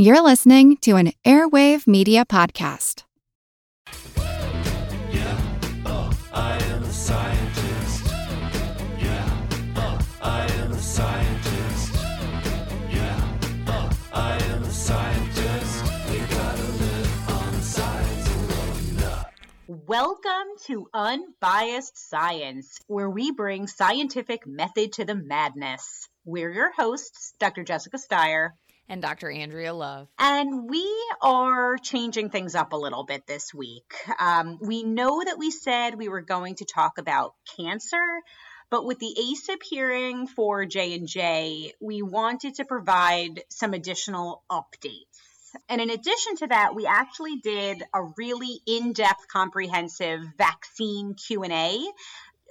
You're listening to an Airwave Media Podcast. Yeah, I am a scientist. Yeah, I am a scientist. Yeah, I am a scientist. We gotta live on science, you not. Welcome to Unbiased Science, where we bring scientific method to the madness. We're your hosts, Dr. Jessica Steier and Dr. Andrea Love. And we are changing things up a little bit this week. Um, we know that we said we were going to talk about cancer, but with the ACIP hearing for J&J, we wanted to provide some additional updates. And in addition to that, we actually did a really in-depth comprehensive vaccine Q&A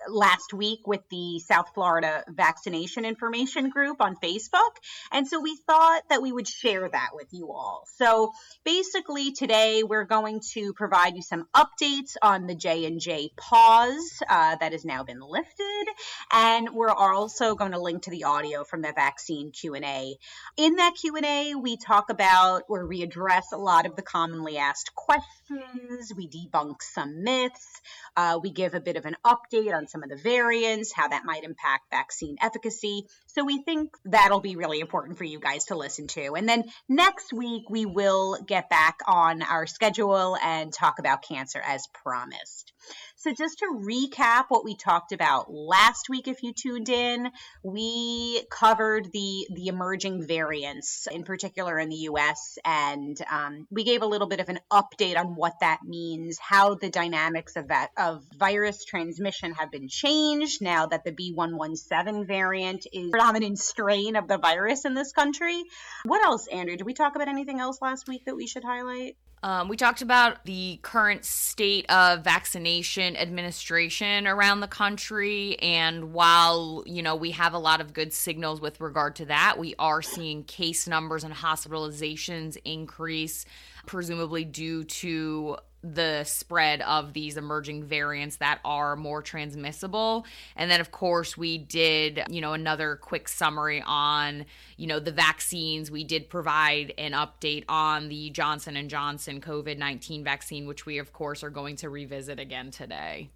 last week with the South Florida Vaccination Information Group on Facebook. And so we thought that we would share that with you all. So basically today we're going to provide you some updates on the J&J pause uh, that has now been lifted. And we're also going to link to the audio from the vaccine Q&A. In that Q&A, we talk about where we address a lot of the commonly asked questions. We debunk some myths. Uh, we give a bit of an update on some of the variants, how that might impact vaccine efficacy. So we think that'll be really important for you guys to listen to. And then next week, we will get back on our schedule and talk about cancer as promised. So, just to recap what we talked about last week, if you tuned in, we covered the the emerging variants, in particular in the U.S., and um, we gave a little bit of an update on what that means, how the dynamics of that of virus transmission have been changed now that the B117 variant is predominant strain of the virus in this country. What else, Andrea? Did we talk about anything else last week that we should highlight? Um, we talked about the current state of vaccination administration around the country. And while, you know, we have a lot of good signals with regard to that, we are seeing case numbers and hospitalizations increase, presumably due to the spread of these emerging variants that are more transmissible. And then of course we did you know another quick summary on you know the vaccines. We did provide an update on the Johnson and Johnson COVID-19 vaccine which we of course are going to revisit again today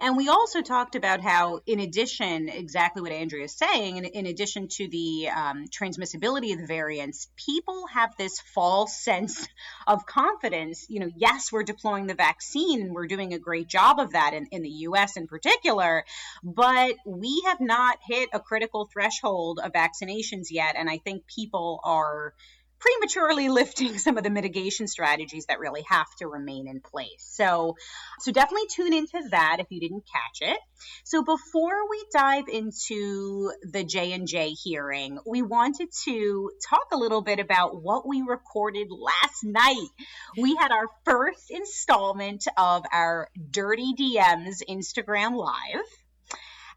and we also talked about how, in addition, exactly what Andrea is saying, in, in addition to the um, transmissibility of the variants, people have this false sense of confidence. You know, yes, we're deploying the vaccine and we're doing a great job of that in, in the US in particular, but we have not hit a critical threshold of vaccinations yet. And I think people are prematurely lifting some of the mitigation strategies that really have to remain in place. So, so definitely tune into that if you didn't catch it. So before we dive into the J&J hearing, we wanted to talk a little bit about what we recorded last night. We had our first installment of our Dirty DMs Instagram Live.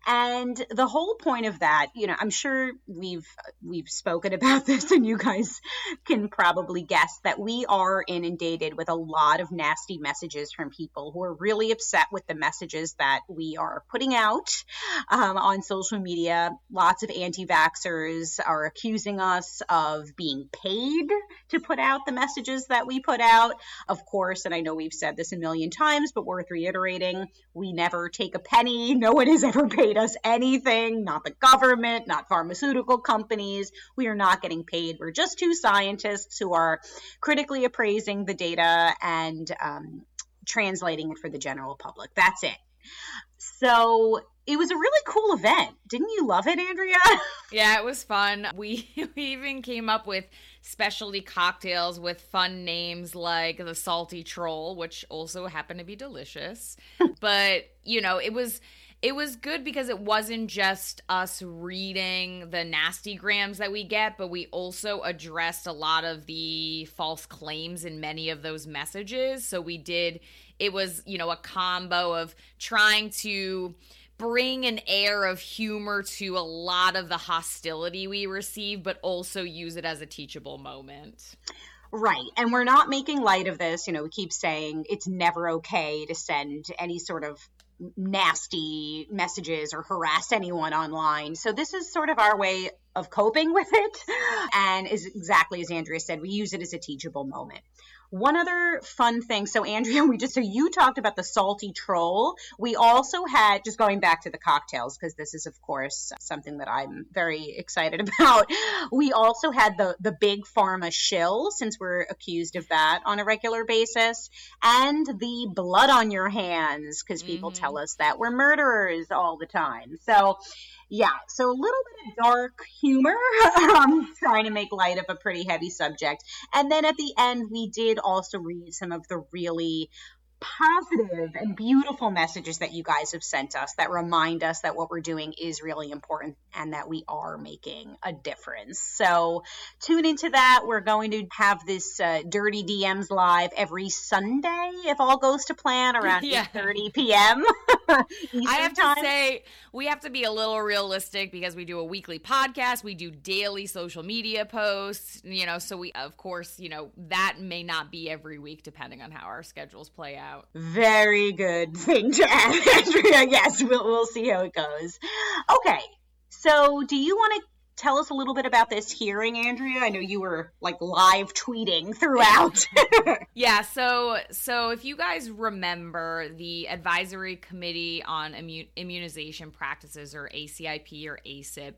And the whole point of that, you know, I'm sure we've we've spoken about this and you guys can probably guess that we are inundated with a lot of nasty messages from people who are really upset with the messages that we are putting out um, on social media. Lots of anti-vaxxers are accusing us of being paid to put out the messages that we put out. Of course, and I know we've said this a million times, but worth reiterating, we never take a penny. No one has ever paid us anything, not the government, not pharmaceutical companies. We are not getting paid. We're just two scientists who are critically appraising the data and um, translating it for the general public. That's it. So it was a really cool event. Didn't you love it, Andrea? Yeah, it was fun. We, we even came up with specialty cocktails with fun names like the Salty Troll, which also happened to be delicious. but, you know, it was it was good because it wasn't just us reading the nasty grams that we get, but we also addressed a lot of the false claims in many of those messages. So we did, it was, you know, a combo of trying to bring an air of humor to a lot of the hostility we receive, but also use it as a teachable moment. Right. And we're not making light of this. You know, we keep saying it's never okay to send any sort of nasty messages or harass anyone online. So this is sort of our way of coping with it. And is exactly as Andrea said, we use it as a teachable moment. One other fun thing. So, Andrea, we just, so you talked about the salty troll. We also had, just going back to the cocktails, because this is, of course, something that I'm very excited about. We also had the, the big pharma shill, since we're accused of that on a regular basis, and the blood on your hands, because people mm-hmm. tell us that we're murderers all the time. So, yeah, so a little bit of dark humor, um, trying to make light of a pretty heavy subject. And then at the end, we did also read some of the really positive and beautiful messages that you guys have sent us that remind us that what we're doing is really important and that we are making a difference. So tune into that. We're going to have this uh, Dirty DMs live every Sunday if all goes to plan around yeah. 8:30 p.m. I have time. to say we have to be a little realistic because we do a weekly podcast, we do daily social media posts, you know, so we of course, you know, that may not be every week depending on how our schedules play out out. Very good thing to add, Andrea. Yes, we'll, we'll see how it goes. Okay, so do you want to tell us a little bit about this hearing, Andrea? I know you were like live tweeting throughout. yeah, so so if you guys remember the Advisory Committee on Immun- Immunization Practices or ACIP or ACIP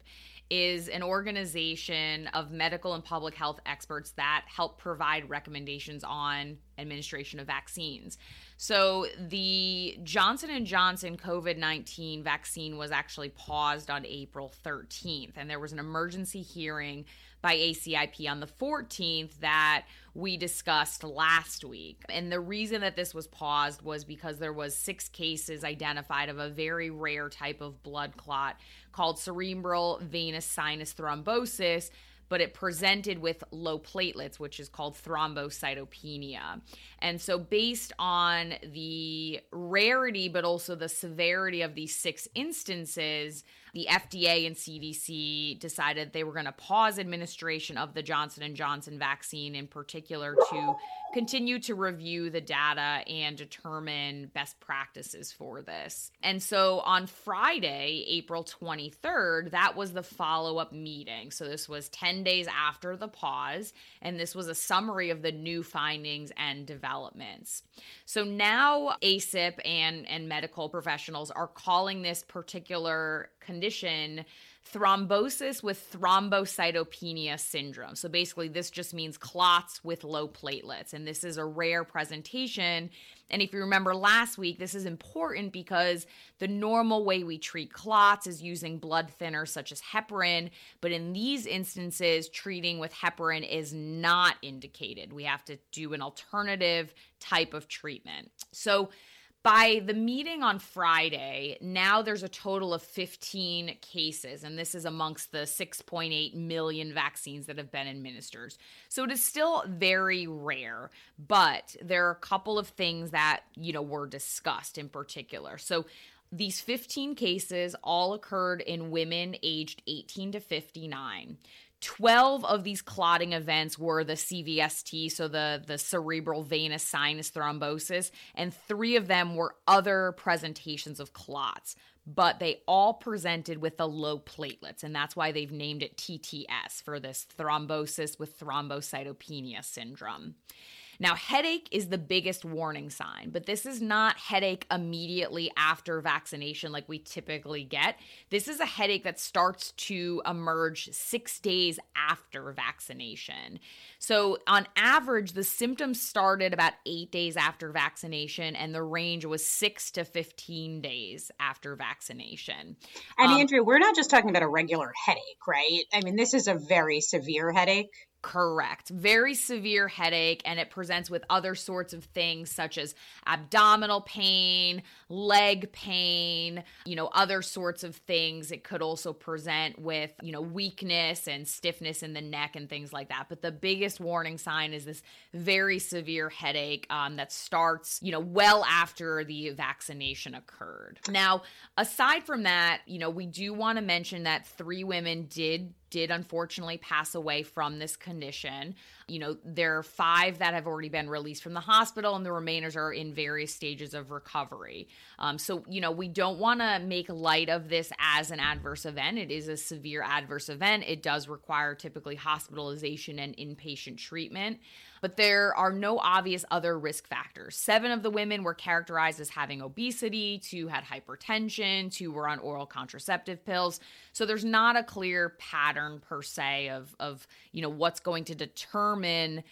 is an organization of medical and public health experts that help provide recommendations on administration of vaccines. So the Johnson and Johnson COVID-19 vaccine was actually paused on April 13th and there was an emergency hearing by ACIP on the 14th that we discussed last week. And the reason that this was paused was because there was 6 cases identified of a very rare type of blood clot called cerebral venous sinus thrombosis but it presented with low platelets, which is called thrombocytopenia. And so, based on the rarity, but also the severity of these six instances, the FDA and CDC decided they were going to pause administration of the Johnson & Johnson vaccine in particular to continue to review the data and determine best practices for this. And so on Friday, April 23rd, that was the follow-up meeting. So this was 10 days after the pause and this was a summary of the new findings and developments. So now ACIP and and medical professionals are calling this particular condition thrombosis with thrombocytopenia syndrome. So basically, this just means clots with low platelets. And this is a rare presentation. And if you remember last week, this is important because the normal way we treat clots is using blood thinners such as heparin. But in these instances, treating with heparin is not indicated. We have to do an alternative type of treatment. So by the meeting on Friday, now there's a total of 15 cases, and this is amongst the 6.8 million vaccines that have been administered. So it is still very rare, but there are a couple of things that, you know, were discussed in particular. So these 15 cases all occurred in women aged 18 to 59. 12 of these clotting events were the CVST, so the, the cerebral venous sinus thrombosis, and three of them were other presentations of clots. But they all presented with the low platelets, and that's why they've named it TTS for this thrombosis with thrombocytopenia syndrome. Now, headache is the biggest warning sign, but this is not headache immediately after vaccination like we typically get. This is a headache that starts to emerge six days after vaccination. So, on average, the symptoms started about eight days after vaccination, and the range was six to 15 days after vaccination. And, um, Andrea, we're not just talking about a regular headache, right? I mean, this is a very severe headache. Correct. Very severe headache, and it presents with other sorts of things such as abdominal pain, leg pain, you know, other sorts of things. It could also present with, you know, weakness and stiffness in the neck and things like that. But the biggest warning sign is this very severe headache um, that starts, you know, well after the vaccination occurred. Now, aside from that, you know, we do want to mention that three women did did unfortunately pass away from this condition. You know, there are five that have already been released from the hospital, and the remainers are in various stages of recovery. Um, so, you know, we don't want to make light of this as an adverse event. It is a severe adverse event. It does require typically hospitalization and inpatient treatment but there are no obvious other risk factors. Seven of the women were characterized as having obesity, two had hypertension, two were on oral contraceptive pills. So there's not a clear pattern per se of, of you know, what's going to determine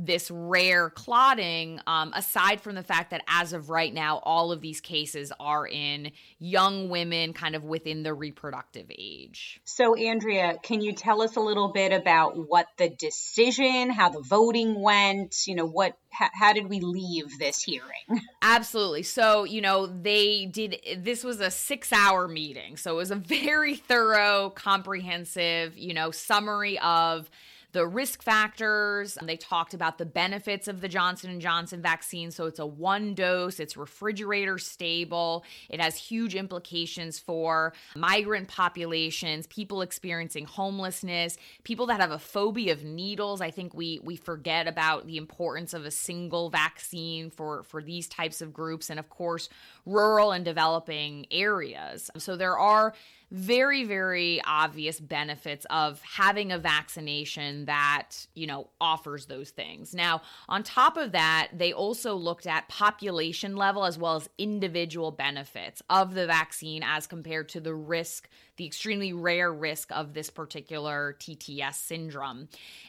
this rare clotting, um, aside from the fact that as of right now, all of these cases are in young women kind of within the reproductive age. So, Andrea, can you tell us a little bit about what the decision, how the voting went? You know, what, how, how did we leave this hearing? Absolutely. So, you know, they did, this was a six hour meeting. So it was a very thorough, comprehensive, you know, summary of the risk factors. They talked about the benefits of the Johnson & Johnson vaccine. So it's a one dose, it's refrigerator stable. It has huge implications for migrant populations, people experiencing homelessness, people that have a phobia of needles. I think we we forget about the importance of a single vaccine for for these types of groups and of course rural and developing areas. So there are very, very obvious benefits of having a vaccination that, you know, offers those things. Now, on top of that, they also looked at population level as well as individual benefits of the vaccine as compared to the risk, the extremely rare risk of this particular TTS syndrome.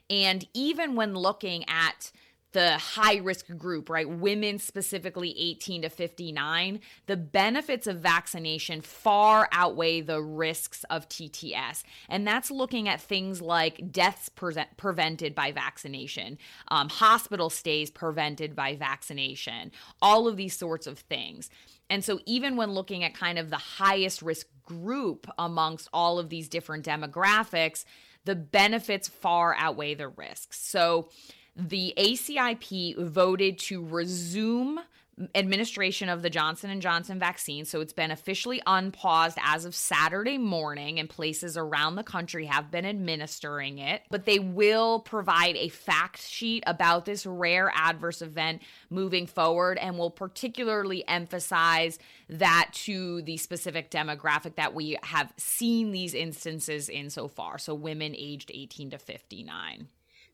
And even when looking at the high risk group, right? Women specifically 18 to 59, the benefits of vaccination far outweigh the risks of TTS. And that's looking at things like deaths pre- prevented by vaccination, um, hospital stays prevented by vaccination, all of these sorts of things. And so, even when looking at kind of the highest risk group amongst all of these different demographics, the benefits far outweigh the risks. So, the ACIP voted to resume administration of the Johnson & Johnson vaccine. So it's been officially unpaused as of Saturday morning and places around the country have been administering it. But they will provide a fact sheet about this rare adverse event moving forward and will particularly emphasize that to the specific demographic that we have seen these instances in so far. So women aged 18 to 59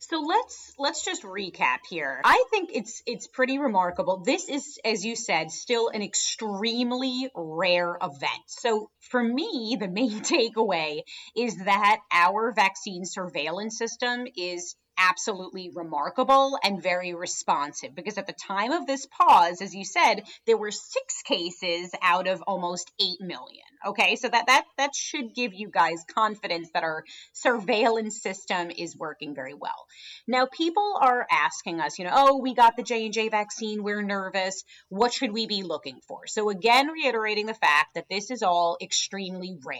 so let's let's just recap here. I think it's it's pretty remarkable. This is as you said still an extremely rare event. So for me, the main takeaway is that our vaccine surveillance system is absolutely remarkable and very responsive. Because at the time of this pause as you said there were 6 cases out of almost 8 million. Okay so that that that should give you guys confidence that our surveillance system is working very well. Now people are asking us you know oh we got the J&J vaccine we're nervous what should we be looking for? So again reiterating the fact that this is all extremely rare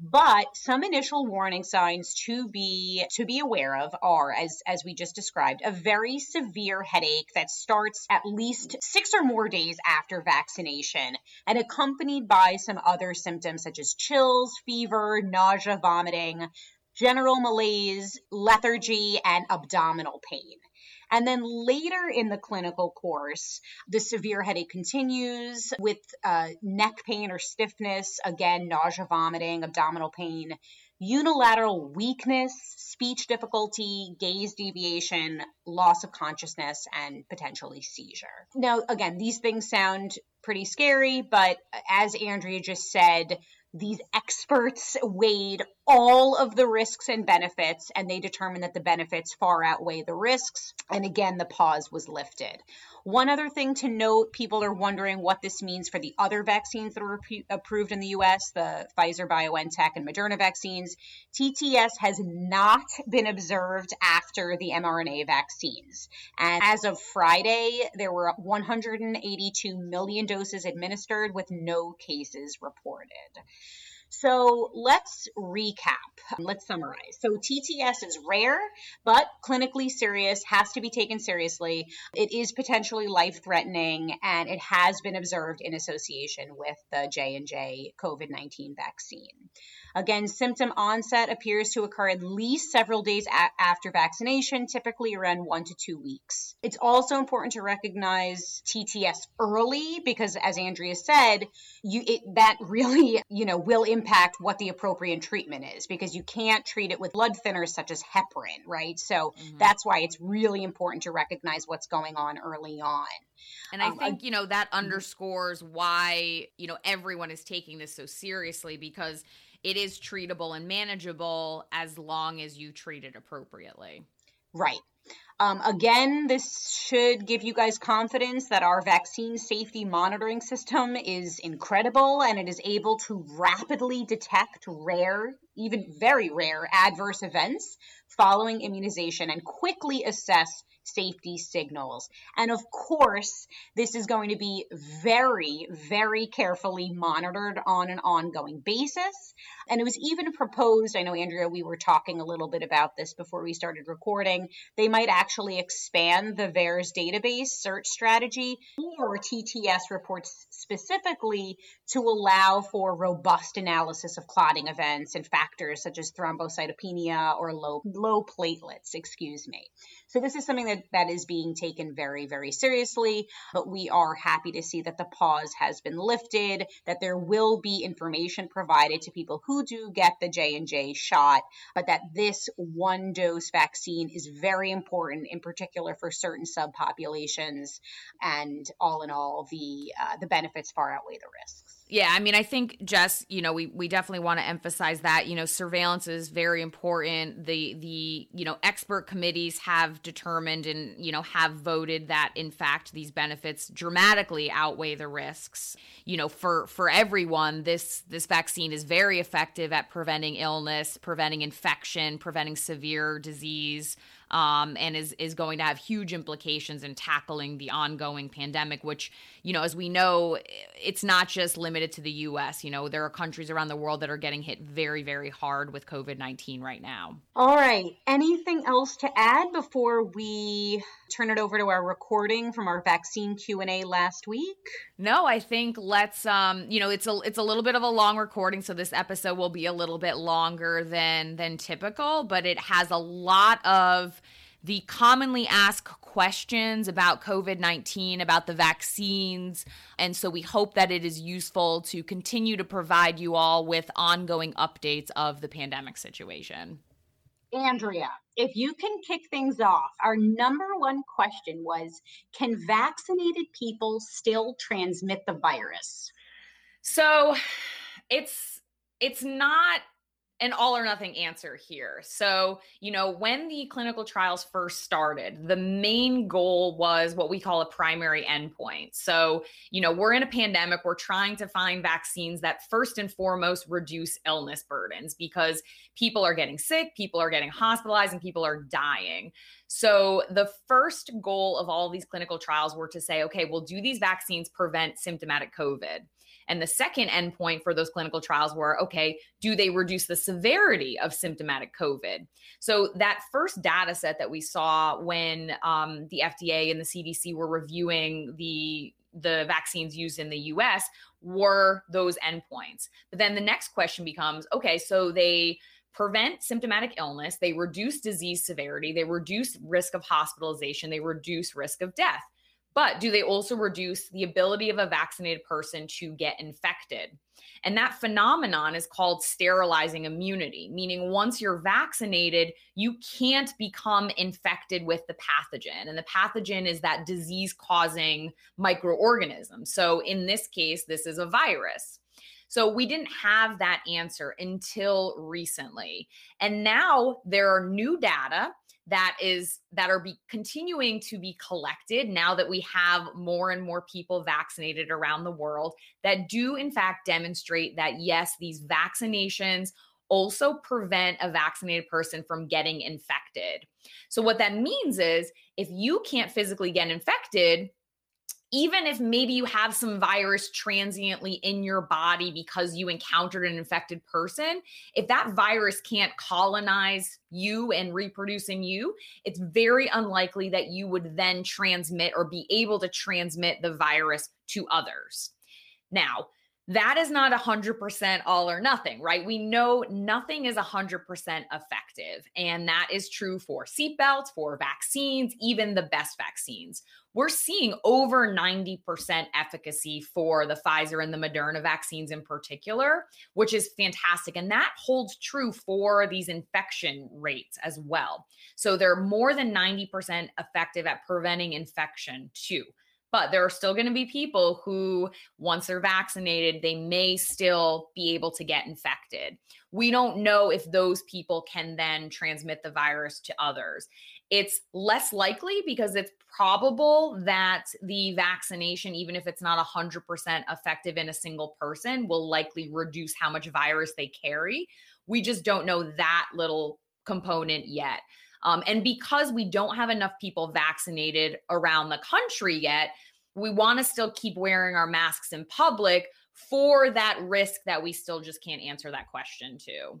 but some initial warning signs to be to be aware of are as as we just described a very severe headache that starts at least 6 or more days after vaccination and accompanied by some other symptoms such as chills, fever, nausea, vomiting, general malaise, lethargy and abdominal pain. And then later in the clinical course, the severe headache continues with uh, neck pain or stiffness, again, nausea, vomiting, abdominal pain, unilateral weakness, speech difficulty, gaze deviation, loss of consciousness, and potentially seizure. Now, again, these things sound pretty scary, but as Andrea just said, these experts weighed all of the risks and benefits and they determined that the benefits far outweigh the risks and again the pause was lifted one other thing to note people are wondering what this means for the other vaccines that are approved in the US, the Pfizer, BioNTech, and Moderna vaccines. TTS has not been observed after the mRNA vaccines. And as of Friday, there were 182 million doses administered with no cases reported. So let's recap. Let's summarize. So TTS is rare, but clinically serious, has to be taken seriously. It is potentially life-threatening, and it has been observed in association with the J&J COVID-19 vaccine. Again, symptom onset appears to occur at least several days a- after vaccination, typically around one to two weeks. It's also important to recognize TTS early because, as Andrea said, you it, that really you know will impact what the appropriate treatment is because you can't treat it with blood thinners such as heparin, right? So mm-hmm. that's why it's really important to recognize what's going on early on. And I um, think, you know, that mm-hmm. underscores why, you know, everyone is taking this so seriously because it is treatable and manageable as long as you treat it appropriately. Right. Um, again, this should give you guys confidence that our vaccine safety monitoring system is incredible and it is able to rapidly detect rare, even very rare adverse events following immunization and quickly assess safety signals. And of course, this is going to be very, very carefully monitored on an ongoing basis. And it was even proposed, I know, Andrea, we were talking a little bit about this before we started recording. They might actually expand the VAERS database search strategy or TTS reports specifically to allow for robust analysis of clotting events and factors such as thrombocytopenia or low, low platelets, excuse me. So this is something that, that is being taken very, very seriously, but we are happy to see that the pause has been lifted, that there will be information provided to people who do get the J&J shot, but that this one dose vaccine is very important in particular for certain subpopulations and all in all the uh, the benefits far outweigh the risks. Yeah, I mean, I think Jess, you know, we we definitely want to emphasize that, you know, surveillance is very important. The the, you know, expert committees have determined and, you know, have voted that in fact these benefits dramatically outweigh the risks. You know, for for everyone, this this vaccine is very effective at preventing illness, preventing infection, preventing severe disease um, and is is going to have huge implications in tackling the ongoing pandemic. Which you know, as we know, it's not just limited to the U.S. You know, there are countries around the world that are getting hit very, very hard with COVID nineteen right now. All right. Anything else to add before we turn it over to our recording from our vaccine Q and A last week? No, I think let's um, you know, it's a it's a little bit of a long recording, so this episode will be a little bit longer than than typical, but it has a lot of the commonly asked questions about COVID 19, about the vaccines. And so we hope that it is useful to continue to provide you all with ongoing updates of the pandemic situation. Andrea, if you can kick things off, our number one question was Can vaccinated people still transmit the virus? So it's it's not an all or nothing answer here. So, you know, when the clinical trials first started, the main goal was what we call a primary endpoint. So, you know, we're in a pandemic, we're trying to find vaccines that first and foremost reduce illness burdens because people are getting sick, people are getting hospitalized, and people are dying. So, the first goal of all these clinical trials were to say, okay, well, do these vaccines prevent symptomatic COVID? And the second endpoint for those clinical trials were okay, do they reduce the severity of symptomatic COVID? So that first data set that we saw when um, the FDA and the CDC were reviewing the the vaccines used in the US were those endpoints. But then the next question becomes okay, so they prevent symptomatic illness, they reduce disease severity, they reduce risk of hospitalization, they reduce risk of death. But do they also reduce the ability of a vaccinated person to get infected? And that phenomenon is called sterilizing immunity, meaning once you're vaccinated, you can't become infected with the pathogen. And the pathogen is that disease causing microorganism. So in this case, this is a virus. So we didn't have that answer until recently. And now there are new data that is that are be continuing to be collected now that we have more and more people vaccinated around the world that do in fact demonstrate that yes these vaccinations also prevent a vaccinated person from getting infected. So what that means is if you can't physically get infected, even if maybe you have some virus transiently in your body because you encountered an infected person, if that virus can't colonize you and reproduce in you, it's very unlikely that you would then transmit or be able to transmit the virus to others. Now, that is not 100% all or nothing, right? We know nothing is 100% effective. And that is true for seatbelts, for vaccines, even the best vaccines. We're seeing over 90% efficacy for the Pfizer and the Moderna vaccines in particular, which is fantastic. And that holds true for these infection rates as well. So they're more than 90% effective at preventing infection, too. But there are still going to be people who, once they're vaccinated, they may still be able to get infected. We don't know if those people can then transmit the virus to others. It's less likely because it's probable that the vaccination, even if it's not 100% effective in a single person, will likely reduce how much virus they carry. We just don't know that little component yet. Um, and because we don't have enough people vaccinated around the country yet, we want to still keep wearing our masks in public for that risk that we still just can't answer that question to.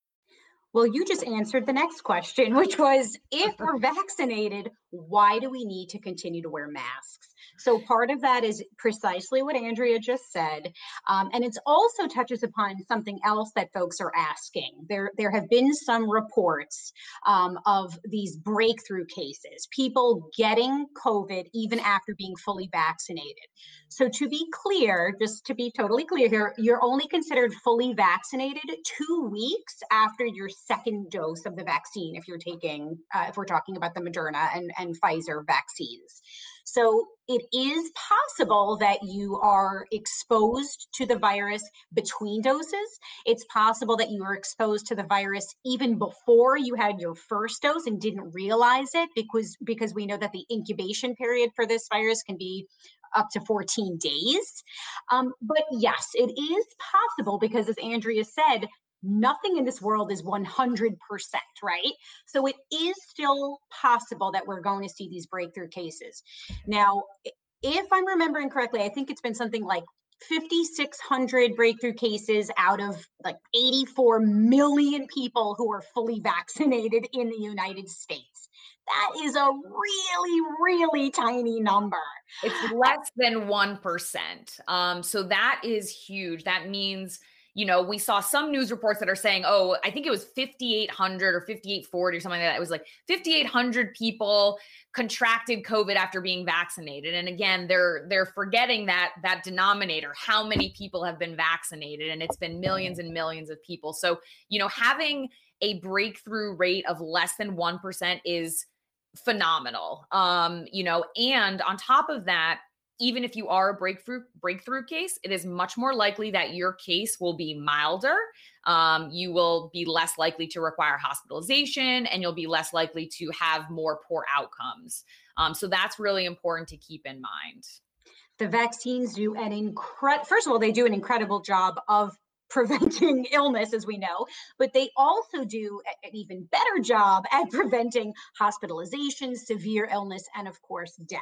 Well, you just answered the next question, which was if we're vaccinated, why do we need to continue to wear masks? So part of that is precisely what Andrea just said. Um, and it also touches upon something else that folks are asking. There, there have been some reports um, of these breakthrough cases, people getting COVID even after being fully vaccinated. So to be clear, just to be totally clear here, you're only considered fully vaccinated two weeks after your second dose of the vaccine, if you're taking, uh, if we're talking about the Moderna and, and Pfizer vaccines. So it is possible that you are exposed to the virus between doses. It's possible that you were exposed to the virus even before you had your first dose and didn't realize it because because we know that the incubation period for this virus can be up to 14 days. Um, but yes, it is possible because, as Andrea said, nothing in this world is 100%, right? So it is still possible that we're going to see these breakthrough cases. Now, if I'm remembering correctly, I think it's been something like 5,600 breakthrough cases out of like 84 million people who are fully vaccinated in the United States. That is a really, really tiny number. It's less than 1%. Um, so that is huge. That means you know, we saw some news reports that are saying, oh, I think it was 5,800 or 5,840 or something like that. It was like 5,800 people contracted COVID after being vaccinated. And again, they're they're forgetting that that denominator, how many people have been vaccinated, and it's been millions and millions of people. So, you know, having a breakthrough rate of less than 1% is phenomenal. Um, you know, and on top of that, even if you are a breakthrough breakthrough case, it is much more likely that your case will be milder. Um, you will be less likely to require hospitalization, and you'll be less likely to have more poor outcomes. Um, so that's really important to keep in mind. The vaccines do an incredible. First of all, they do an incredible job of preventing illness, as we know, but they also do an even better job at preventing hospitalization, severe illness, and of course, death.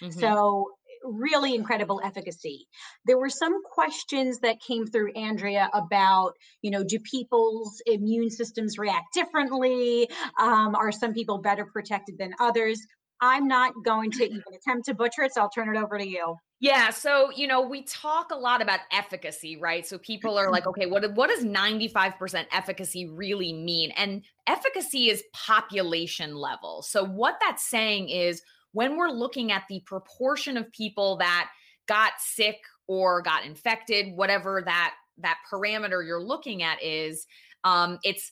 Mm-hmm. So really incredible efficacy. There were some questions that came through Andrea about, you know, do people's immune systems react differently? Um, are some people better protected than others? I'm not going to even attempt to butcher it, so I'll turn it over to you. Yeah, so you know, we talk a lot about efficacy, right? So people are like, okay, what what does 95% efficacy really mean? And efficacy is population level. So what that's saying is when we're looking at the proportion of people that got sick or got infected, whatever that that parameter you're looking at is, um, it's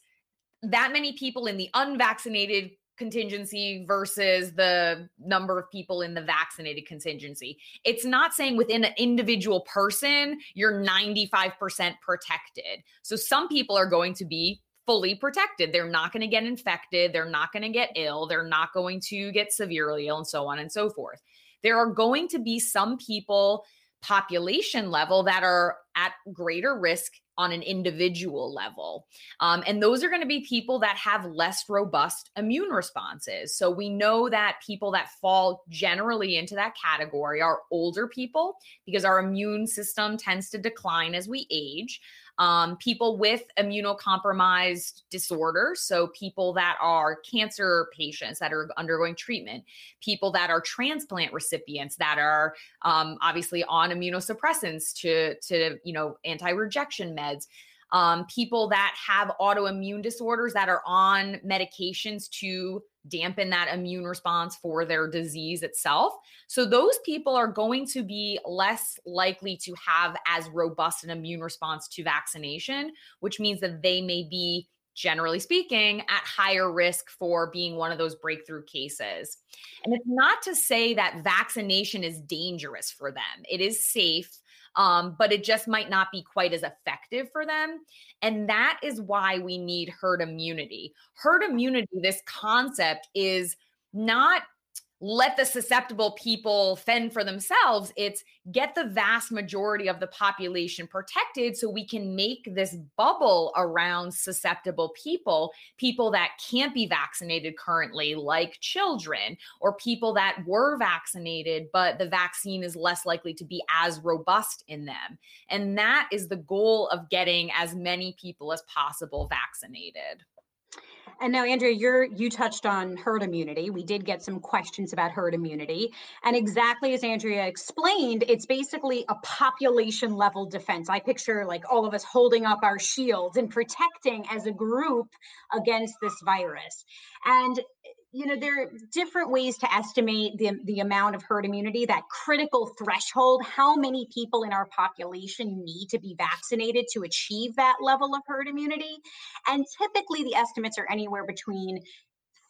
that many people in the unvaccinated contingency versus the number of people in the vaccinated contingency. It's not saying within an individual person, you're 95% protected. So some people are going to be fully protected. They're not going to get infected. They're not going to get ill. They're not going to get severely ill, and so on and so forth. There are going to be some people population level that are at greater risk on an individual level. Um, and those are going to be people that have less robust immune responses. So we know that people that fall generally into that category are older people because our immune system tends to decline as we age um, people with immunocompromised disorders. So, people that are cancer patients that are undergoing treatment, people that are transplant recipients that are um, obviously on immunosuppressants to, to you know, anti rejection meds. Um, people that have autoimmune disorders that are on medications to dampen that immune response for their disease itself. So those people are going to be less likely to have as robust an immune response to vaccination, which means that they may be generally speaking, at higher risk for being one of those breakthrough cases. And it's not to say that vaccination is dangerous for them, it is safe um, but it just might not be quite as effective for them. And that is why we need herd immunity. Herd immunity, this concept is not let the susceptible people fend for themselves. It's get the vast majority of the population protected so we can make this bubble around susceptible people, people that can't be vaccinated currently, like children, or people that were vaccinated, but the vaccine is less likely to be as robust in them. And that is the goal of getting as many people as possible vaccinated. And now, Andrea, you're you touched on herd immunity. We did get some questions about herd immunity, and exactly as Andrea explained, it's basically a population level defense. I picture like all of us holding up our shields and protecting as a group against this virus. And you know there are different ways to estimate the, the amount of herd immunity that critical threshold how many people in our population need to be vaccinated to achieve that level of herd immunity and typically the estimates are anywhere between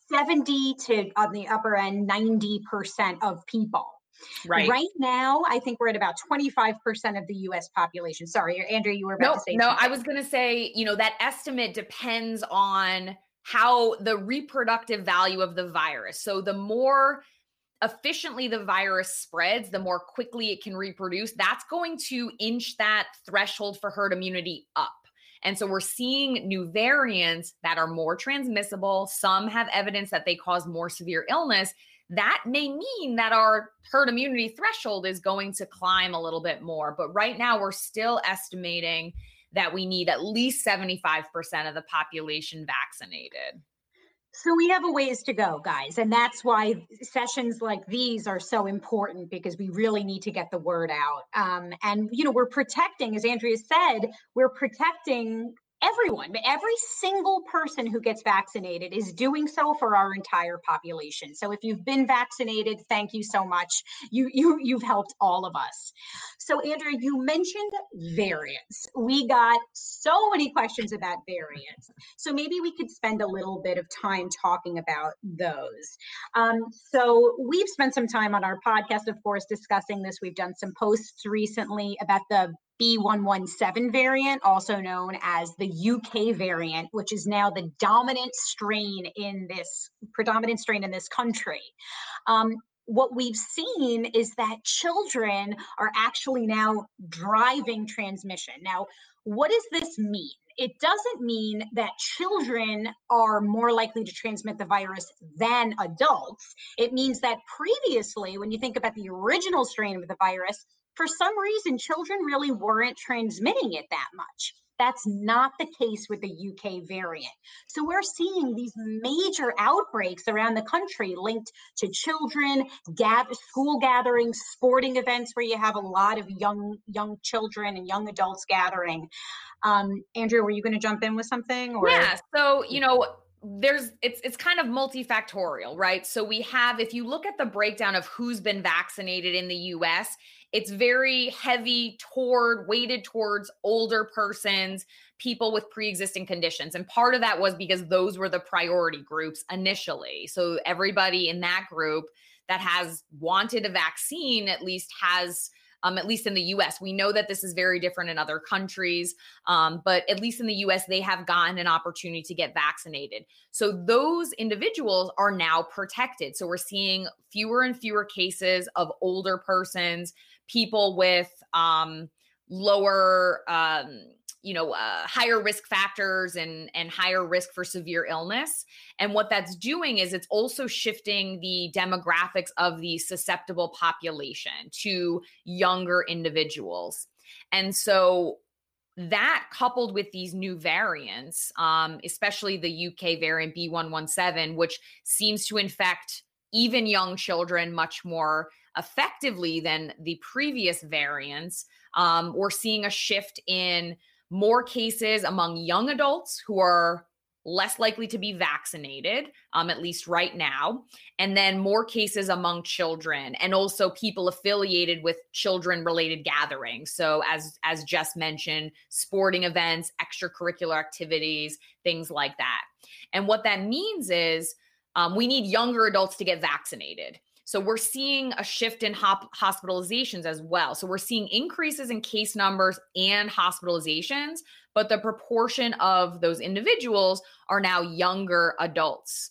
70 to on the upper end 90% of people Right. Right now, I think we're at about 25% of the US population. Sorry, Andrea, you were about no, to say No, something. I was going to say, you know, that estimate depends on how the reproductive value of the virus. So the more efficiently the virus spreads, the more quickly it can reproduce. That's going to inch that threshold for herd immunity up. And so we're seeing new variants that are more transmissible. Some have evidence that they cause more severe illness. That may mean that our herd immunity threshold is going to climb a little bit more. But right now, we're still estimating that we need at least 75% of the population vaccinated. So we have a ways to go, guys. And that's why sessions like these are so important because we really need to get the word out. Um, and, you know, we're protecting, as Andrea said, we're protecting everyone, every single person who gets vaccinated is doing so for our entire population. So if you've been vaccinated, thank you so much. You you you've helped all of us. So Andrea, you mentioned variants. We got so many questions about variants. So maybe we could spend a little bit of time talking about those. Um, so we've spent some time on our podcast, of course, discussing this. We've done some posts recently about the B117 variant, also known as the UK variant, which is now the dominant strain in this predominant strain in this country. Um, what we've seen is that children are actually now driving transmission. Now, what does this mean? It doesn't mean that children are more likely to transmit the virus than adults. It means that previously, when you think about the original strain of the virus, for some reason, children really weren't transmitting it that much. That's not the case with the UK variant. So we're seeing these major outbreaks around the country linked to children, gather, school gatherings, sporting events where you have a lot of young young children and young adults gathering. Um, Andrea, were you going to jump in with something? Or? Yeah. So you know there's it's it's kind of multifactorial right so we have if you look at the breakdown of who's been vaccinated in the US it's very heavy toward weighted towards older persons people with pre-existing conditions and part of that was because those were the priority groups initially so everybody in that group that has wanted a vaccine at least has um, at least in the US. We know that this is very different in other countries, um, but at least in the US, they have gotten an opportunity to get vaccinated. So those individuals are now protected. So we're seeing fewer and fewer cases of older persons, people with um, lower. Um, you know uh, higher risk factors and and higher risk for severe illness and what that's doing is it's also shifting the demographics of the susceptible population to younger individuals and so that coupled with these new variants um, especially the uk variant b117 which seems to infect even young children much more effectively than the previous variants um, we're seeing a shift in more cases among young adults who are less likely to be vaccinated, um, at least right now, and then more cases among children and also people affiliated with children related gatherings. So as as Jess mentioned, sporting events, extracurricular activities, things like that. And what that means is um, we need younger adults to get vaccinated. So we're seeing a shift in hop- hospitalizations as well. So we're seeing increases in case numbers and hospitalizations, but the proportion of those individuals are now younger adults.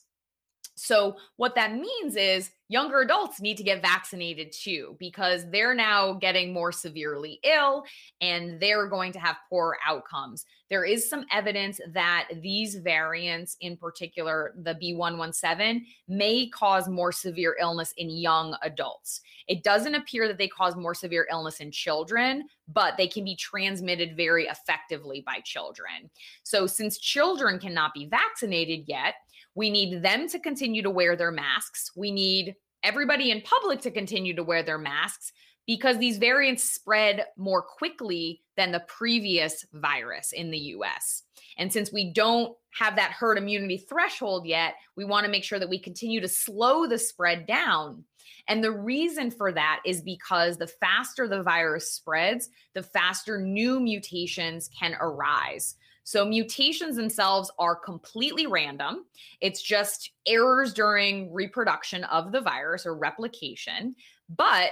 So, what that means is younger adults need to get vaccinated too, because they're now getting more severely ill and they're going to have poor outcomes. There is some evidence that these variants, in particular the B117, may cause more severe illness in young adults. It doesn't appear that they cause more severe illness in children, but they can be transmitted very effectively by children. So, since children cannot be vaccinated yet, we need them to continue to wear their masks. We need everybody in public to continue to wear their masks because these variants spread more quickly than the previous virus in the US. And since we don't have that herd immunity threshold yet, we want to make sure that we continue to slow the spread down. And the reason for that is because the faster the virus spreads, the faster new mutations can arise. So mutations themselves are completely random. It's just errors during reproduction of the virus or replication. But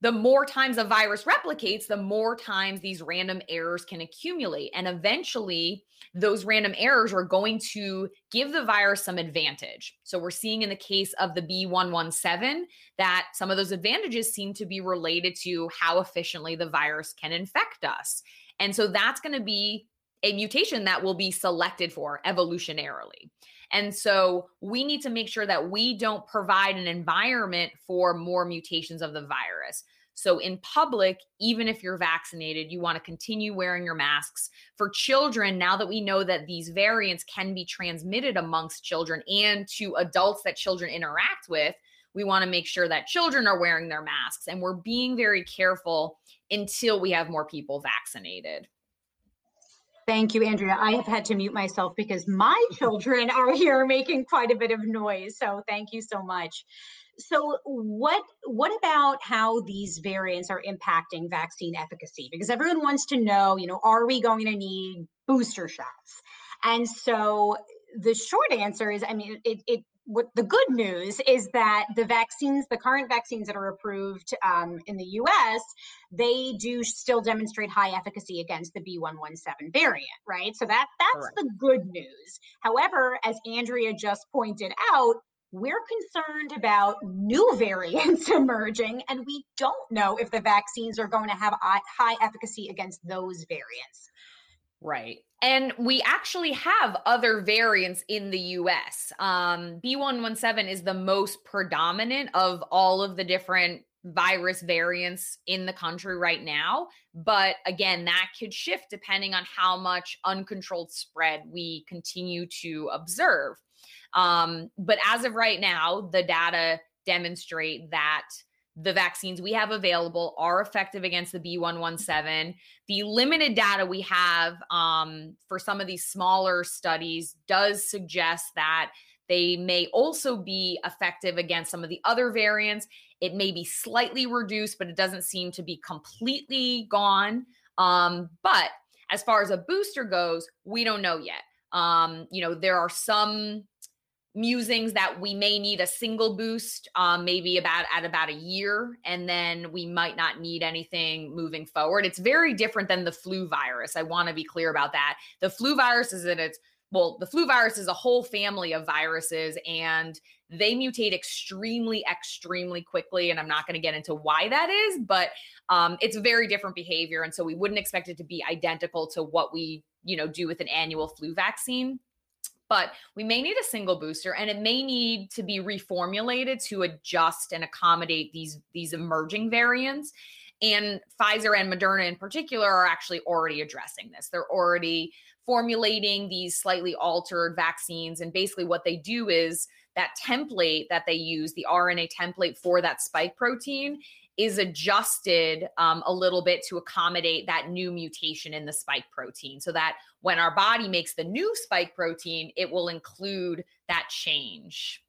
the more times a virus replicates, the more times these random errors can accumulate. And eventually, those random errors are going to give the virus some advantage. So, we're seeing in the case of the B117 that some of those advantages seem to be related to how efficiently the virus can infect us. And so, that's going to be a mutation that will be selected for evolutionarily. And so we need to make sure that we don't provide an environment for more mutations of the virus. So, in public, even if you're vaccinated, you want to continue wearing your masks. For children, now that we know that these variants can be transmitted amongst children and to adults that children interact with, we want to make sure that children are wearing their masks and we're being very careful until we have more people vaccinated. Thank you, Andrea. I have had to mute myself because my children are here making quite a bit of noise. So thank you so much. So what what about how these variants are impacting vaccine efficacy? Because everyone wants to know, you know, are we going to need booster shots? And so the short answer is, I mean, it, it what the good news is that the vaccines, the current vaccines that are approved um, in the US, they do still demonstrate high efficacy against the B117 variant, right? So that that's the good news. However, as Andrea just pointed out, we're concerned about new variants emerging, and we don't know if the vaccines are going to have high efficacy against those variants. Right. And we actually have other variants in the US. Um, B117 is the most predominant of all of the different virus variants in the country right now. But again, that could shift depending on how much uncontrolled spread we continue to observe. Um, but as of right now, the data demonstrate that the vaccines we have available are effective against the B117. The limited data we have um, for some of these smaller studies does suggest that they may also be effective against some of the other variants. It may be slightly reduced, but it doesn't seem to be completely gone. Um, but as far as a booster goes, we don't know yet. Um, you know, there are some musings that we may need a single boost um, maybe about at about a year and then we might not need anything moving forward it's very different than the flu virus i want to be clear about that the flu virus is in its well the flu virus is a whole family of viruses and they mutate extremely extremely quickly and i'm not going to get into why that is but um, it's very different behavior and so we wouldn't expect it to be identical to what we you know do with an annual flu vaccine but we may need a single booster and it may need to be reformulated to adjust and accommodate these these emerging variants and Pfizer and Moderna in particular are actually already addressing this. They're already formulating these slightly altered vaccines and basically what they do is that template that they use, the RNA template for that spike protein, is adjusted um, a little bit to accommodate that new mutation in the spike protein so that when our body makes the new spike protein, it will include that change.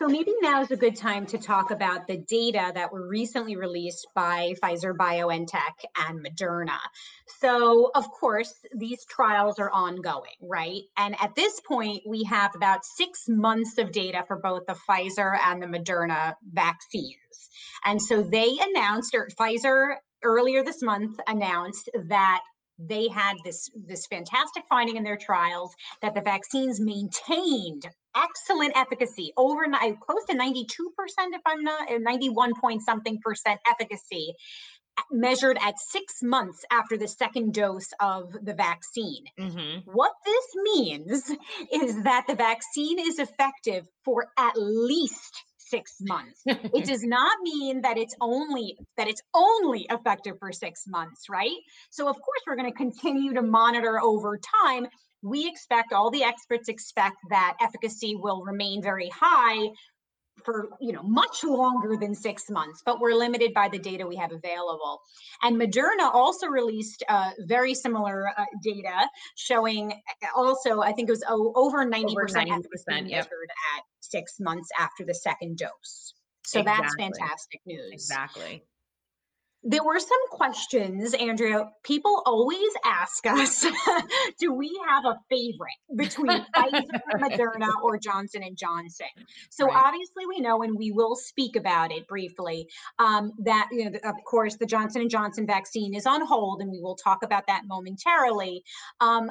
So maybe now is a good time to talk about the data that were recently released by Pfizer BioNTech and Moderna. So, of course, these trials are ongoing, right? And at this point, we have about six months of data for both the Pfizer and the Moderna vaccines. And so they announced, or Pfizer earlier this month announced that they had this this fantastic finding in their trials that the vaccines maintained excellent efficacy over close to 92% if i'm not 91 point something percent efficacy measured at six months after the second dose of the vaccine. Mm-hmm. What this means is that the vaccine is effective for at least six months. it does not mean that it's only that it's only effective for six months, right? So of course we're going to continue to monitor over time. We expect all the experts expect that efficacy will remain very high for you know much longer than six months but we're limited by the data we have available and moderna also released uh, very similar uh, data showing uh, also i think it was over 90% over 90% yep. at six months after the second dose so exactly. that's fantastic news exactly there were some questions, Andrea. People always ask us, do we have a favorite between Pfizer, Moderna, or Johnson and Johnson? So right. obviously, we know, and we will speak about it briefly. Um, that you know, of course, the Johnson and Johnson vaccine is on hold, and we will talk about that momentarily. Um,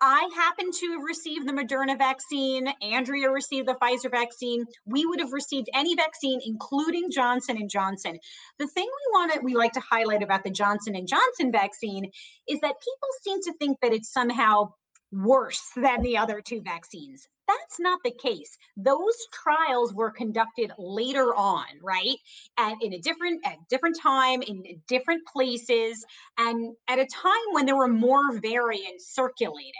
I happen to have received the Moderna vaccine. Andrea received the Pfizer vaccine. We would have received any vaccine, including Johnson and Johnson. The thing we want to we like to highlight about the Johnson and Johnson vaccine is that people seem to think that it's somehow worse than the other two vaccines. That's not the case. Those trials were conducted later on, right? And in a different at different time in different places and at a time when there were more variants circulating.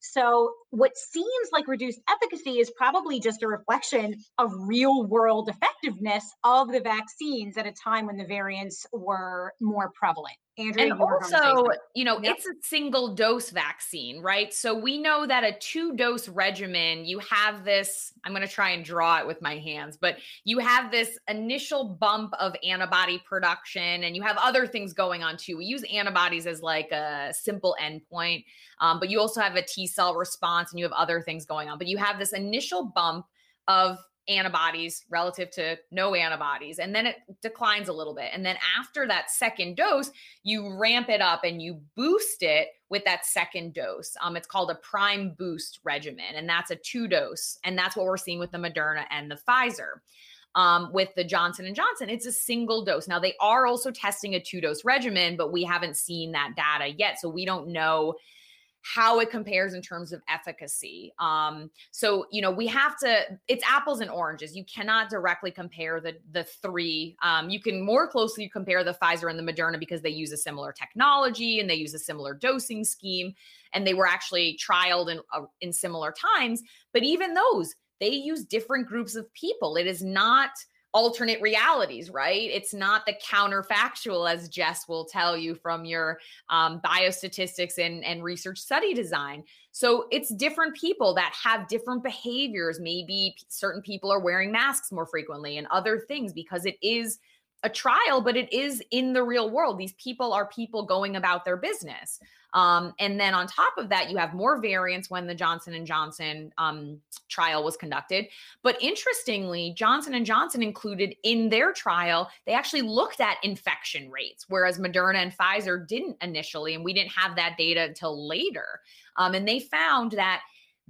So what seems like reduced efficacy is probably just a reflection of real world effectiveness of the vaccines at a time when the variants were more prevalent. Andrea, and also, you know, yep. it's a single dose vaccine, right? So we know that a two dose regimen, you have this, I'm going to try and draw it with my hands, but you have this initial bump of antibody production and you have other things going on too. We use antibodies as like a simple endpoint, um, but you also have a T cell response and you have other things going on. But you have this initial bump of antibodies relative to no antibodies and then it declines a little bit. And then after that second dose you ramp it up and you boost it with that second dose. Um, it's called a prime boost regimen and that's a two dose and that's what we're seeing with the moderna and the pfizer. Um, with the johnson and johnson it's a single dose. Now they are also testing a two dose regimen but we haven't seen that data yet so we don't know how it compares in terms of efficacy. Um, so you know we have to. It's apples and oranges. You cannot directly compare the the three. Um, you can more closely compare the Pfizer and the Moderna because they use a similar technology and they use a similar dosing scheme, and they were actually trialed in uh, in similar times. But even those, they use different groups of people. It is not alternate realities, right? It's not the counterfactual, as Jess will tell you from your um, biostatistics and, and research study design. So it's different people that have different behaviors. Maybe certain people are wearing masks more frequently and other things because it is a trial, but it is in the real world. These people are people going about their business. Um, and then on top of that, you have more variants when the Johnson and Johnson um, trial was conducted. But interestingly, Johnson and Johnson included in their trial, they actually looked at infection rates, whereas Moderna and Pfizer didn't initially, and we didn't have that data until later. Um, and they found that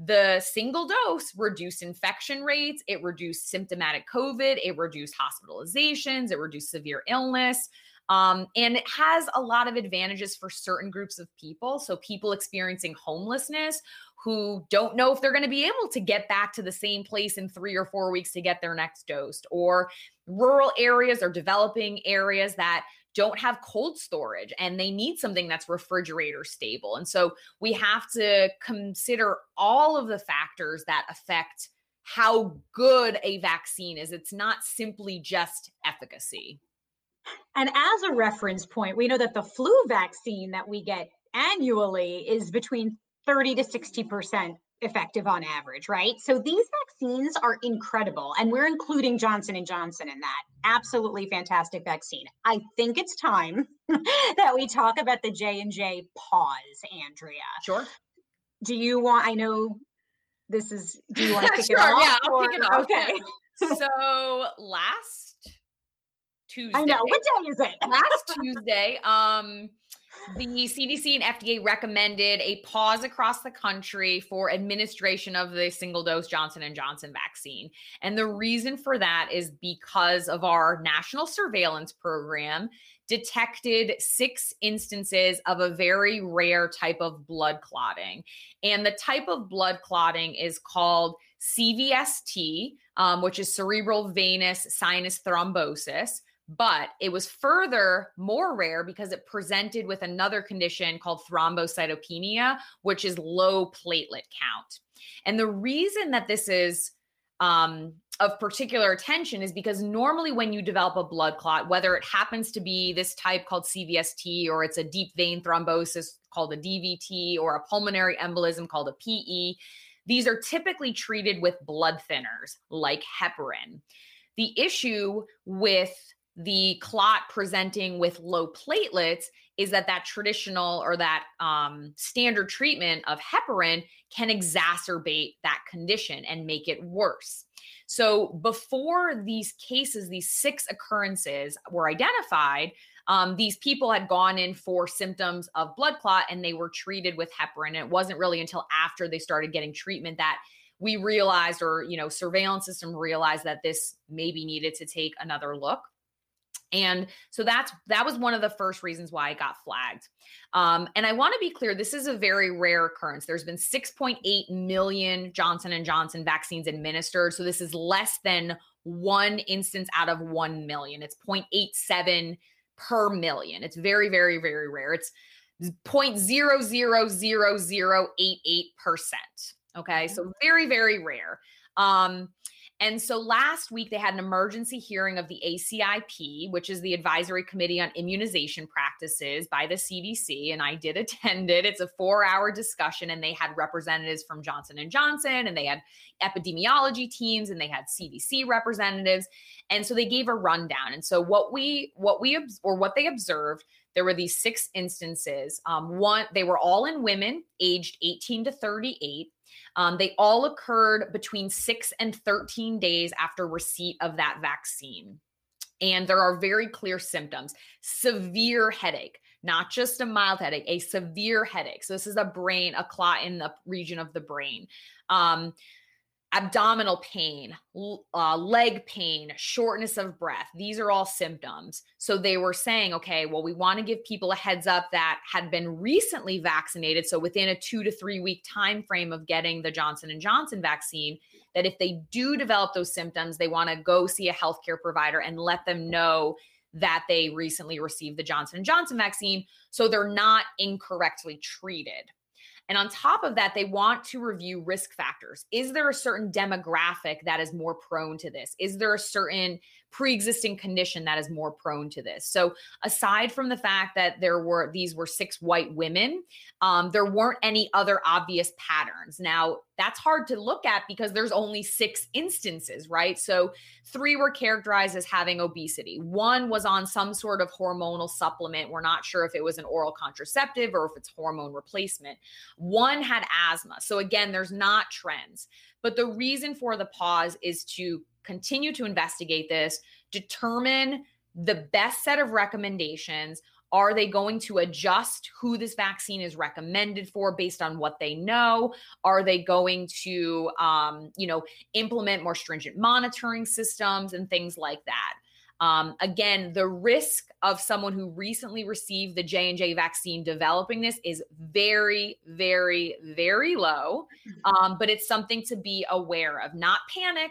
the single dose reduced infection rates, it reduced symptomatic COVID, it reduced hospitalizations, it reduced severe illness. Um, and it has a lot of advantages for certain groups of people. So, people experiencing homelessness who don't know if they're going to be able to get back to the same place in three or four weeks to get their next dose, or rural areas or developing areas that don't have cold storage and they need something that's refrigerator stable. And so we have to consider all of the factors that affect how good a vaccine is. It's not simply just efficacy. And as a reference point, we know that the flu vaccine that we get annually is between 30 to 60% effective on average, right? So these vaccines are incredible and we're including Johnson and Johnson in that. Absolutely fantastic vaccine. I think it's time that we talk about the J&J pause, Andrea. Sure. Do you want I know this is do you want to kick sure, it off? Yeah, I'll or, kick it off. Okay. so last Tuesday. I know. What day is it? last Tuesday, um the CDC and FDA recommended a pause across the country for administration of the single dose Johnson and Johnson vaccine. And the reason for that is because of our national surveillance program detected six instances of a very rare type of blood clotting. And the type of blood clotting is called CVST, um, which is cerebral venous sinus thrombosis but it was further more rare because it presented with another condition called thrombocytopenia, which is low platelet count. And the reason that this is um, of particular attention is because normally when you develop a blood clot, whether it happens to be this type called CVST or it's a deep vein thrombosis called a DVT or a pulmonary embolism called a PE, these are typically treated with blood thinners like heparin. The issue with the clot presenting with low platelets is that that traditional or that um, standard treatment of heparin can exacerbate that condition and make it worse. So before these cases, these six occurrences were identified, um, these people had gone in for symptoms of blood clot and they were treated with heparin. And it wasn't really until after they started getting treatment that we realized or you know surveillance system realized that this maybe needed to take another look and so that's that was one of the first reasons why I got flagged. Um, and I want to be clear, this is a very rare occurrence. There's been 6.8 million Johnson and Johnson vaccines administered, so this is less than one instance out of 1 million. It's 0.87 per million. It's very very very rare. It's 0.000088%. Okay? So very very rare. Um and so last week they had an emergency hearing of the ACIP, which is the Advisory Committee on Immunization Practices by the CDC, and I did attend it. It's a 4-hour discussion and they had representatives from Johnson and Johnson and they had epidemiology teams and they had CDC representatives. And so they gave a rundown. And so what we what we or what they observed there were these six instances. Um, one, they were all in women aged 18 to 38. Um, they all occurred between six and 13 days after receipt of that vaccine. And there are very clear symptoms severe headache, not just a mild headache, a severe headache. So, this is a brain, a clot in the region of the brain. Um, abdominal pain, uh, leg pain, shortness of breath. These are all symptoms. So they were saying, okay, well, we want to give people a heads up that had been recently vaccinated. So within a two to three week time frame of getting the Johnson and Johnson vaccine, that if they do develop those symptoms, they want to go see a healthcare provider and let them know that they recently received the Johnson and Johnson vaccine, so they're not incorrectly treated. And on top of that, they want to review risk factors. Is there a certain demographic that is more prone to this? Is there a certain pre-existing condition that is more prone to this. So aside from the fact that there were these were six white women, um, there weren't any other obvious patterns. Now that's hard to look at because there's only six instances, right? So three were characterized as having obesity. One was on some sort of hormonal supplement. We're not sure if it was an oral contraceptive or if it's hormone replacement. One had asthma. So again, there's not trends. But the reason for the pause is to continue to investigate this, determine the best set of recommendations. Are they going to adjust who this vaccine is recommended for based on what they know? Are they going to, um, you know, implement more stringent monitoring systems and things like that? Um, again, the risk of someone who recently received the J and J vaccine developing this is very, very, very low. Mm-hmm. Um, but it's something to be aware of. Not panic,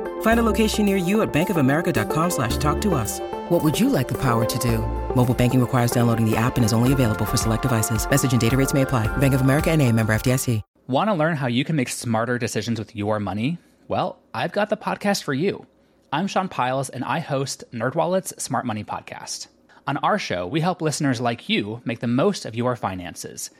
Find a location near you at bankofamerica.com slash talk to us. What would you like the power to do? Mobile banking requires downloading the app and is only available for select devices. Message and data rates may apply. Bank of America and a member FDIC. Want to learn how you can make smarter decisions with your money? Well, I've got the podcast for you. I'm Sean Pyles and I host NerdWallet's Smart Money Podcast. On our show, we help listeners like you make the most of your finances –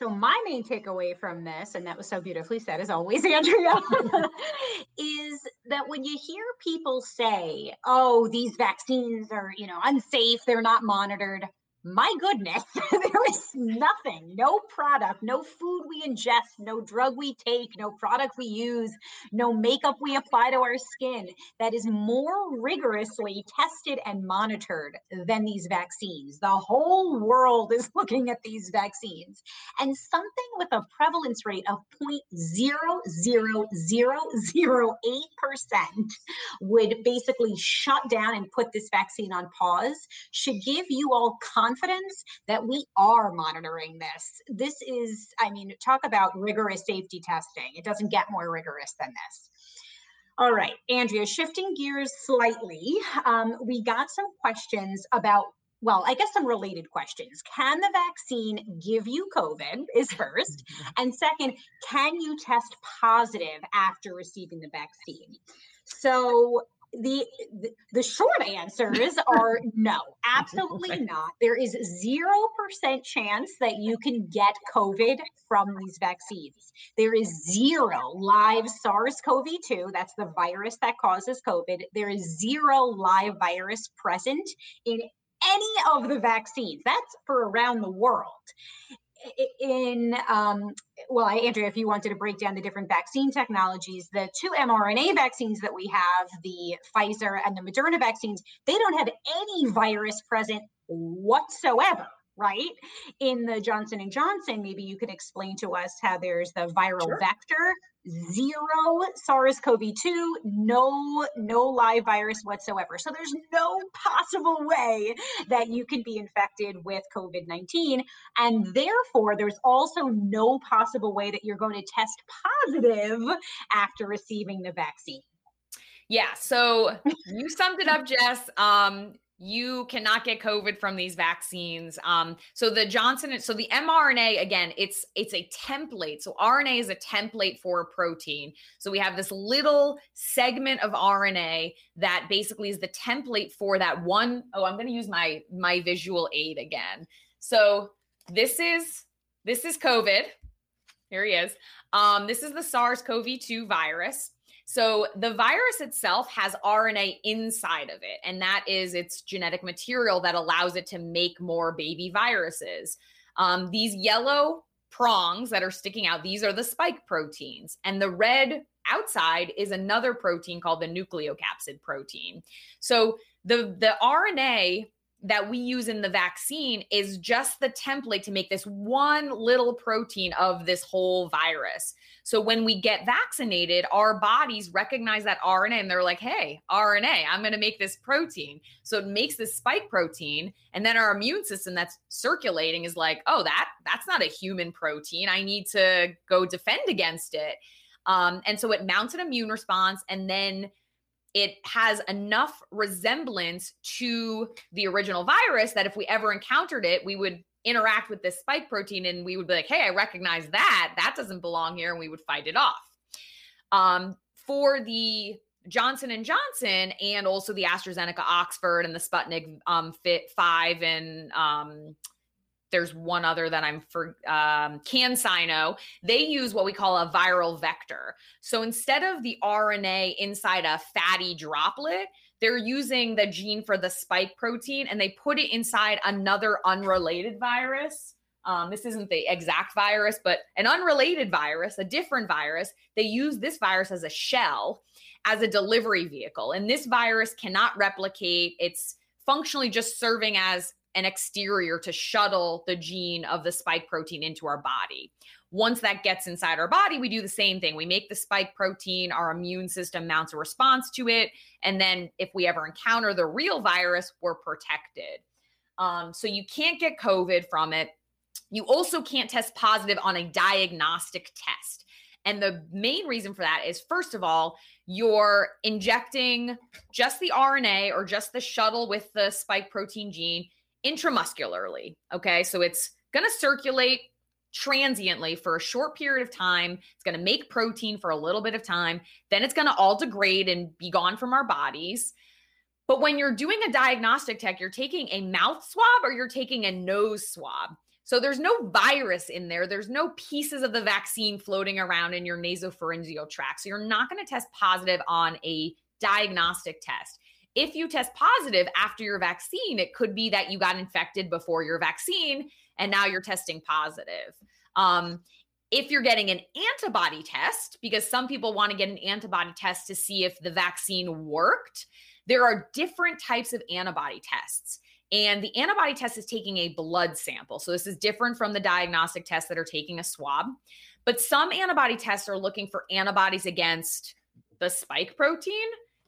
So my main takeaway from this, and that was so beautifully said as always, Andrea, is that when you hear people say, "Oh, these vaccines are, you know, unsafe, they're not monitored," my goodness, there is nothing, no product, no food we ingest, no drug we take, no product we use, no makeup we apply to our skin that is more rigorously tested and monitored than these vaccines. The whole world is looking at these vaccines. And something with a prevalence rate of 0.00008% would basically shut down and put this vaccine on pause should give you all confidence confidence that we are monitoring this. This is, I mean, talk about rigorous safety testing. It doesn't get more rigorous than this. All right, Andrea, shifting gears slightly, um, we got some questions about well, I guess some related questions. Can the vaccine give you COVID? Is first. And second, can you test positive after receiving the vaccine? So, the, the short answers are no absolutely not. There is 0% chance that you can get covid from these vaccines. There is zero live sars-cov-2 that's the virus that causes covid. There is zero live virus present in any of the vaccines. That's for around the world in um, well andrea if you wanted to break down the different vaccine technologies the two mrna vaccines that we have the pfizer and the moderna vaccines they don't have any virus present whatsoever right in the johnson and johnson maybe you could explain to us how there's the viral sure. vector zero SARS-CoV-2, no no live virus whatsoever. So there's no possible way that you can be infected with COVID-19 and therefore there's also no possible way that you're going to test positive after receiving the vaccine. Yeah, so you summed it up Jess. Um you cannot get covid from these vaccines um so the johnson so the mrna again it's it's a template so rna is a template for a protein so we have this little segment of rna that basically is the template for that one oh i'm going to use my my visual aid again so this is this is COVID. Here he is. Um, this is the SARS-CoV-2 virus. So the virus itself has RNA inside of it, and that is its genetic material that allows it to make more baby viruses. Um, these yellow prongs that are sticking out, these are the spike proteins, and the red outside is another protein called the nucleocapsid protein. So the the RNA that we use in the vaccine is just the template to make this one little protein of this whole virus. So when we get vaccinated, our bodies recognize that RNA and they're like, hey, RNA, I'm going to make this protein. So it makes this spike protein. And then our immune system that's circulating is like, oh, that that's not a human protein. I need to go defend against it. Um, and so it mounts an immune response and then it has enough resemblance to the original virus that if we ever encountered it, we would interact with this spike protein and we would be like, hey, I recognize that. That doesn't belong here. And we would fight it off. Um, for the Johnson and Johnson and also the AstraZeneca Oxford and the Sputnik um, Fit 5 and um, there's one other that I'm for um, CanSino. They use what we call a viral vector. So instead of the RNA inside a fatty droplet, they're using the gene for the spike protein and they put it inside another unrelated virus. Um, this isn't the exact virus, but an unrelated virus, a different virus. They use this virus as a shell, as a delivery vehicle. And this virus cannot replicate. It's functionally just serving as an exterior to shuttle the gene of the spike protein into our body. Once that gets inside our body, we do the same thing. We make the spike protein, our immune system mounts a response to it. And then if we ever encounter the real virus, we're protected. Um, so you can't get COVID from it. You also can't test positive on a diagnostic test. And the main reason for that is, first of all, you're injecting just the RNA or just the shuttle with the spike protein gene intramuscularly. Okay. So it's going to circulate transiently for a short period of time. It's going to make protein for a little bit of time. Then it's going to all degrade and be gone from our bodies. But when you're doing a diagnostic tech, you're taking a mouth swab or you're taking a nose swab. So there's no virus in there. There's no pieces of the vaccine floating around in your nasopharyngeal tract. So you're not going to test positive on a diagnostic test. If you test positive after your vaccine, it could be that you got infected before your vaccine and now you're testing positive. Um, if you're getting an antibody test, because some people want to get an antibody test to see if the vaccine worked, there are different types of antibody tests. And the antibody test is taking a blood sample. So this is different from the diagnostic tests that are taking a swab. But some antibody tests are looking for antibodies against the spike protein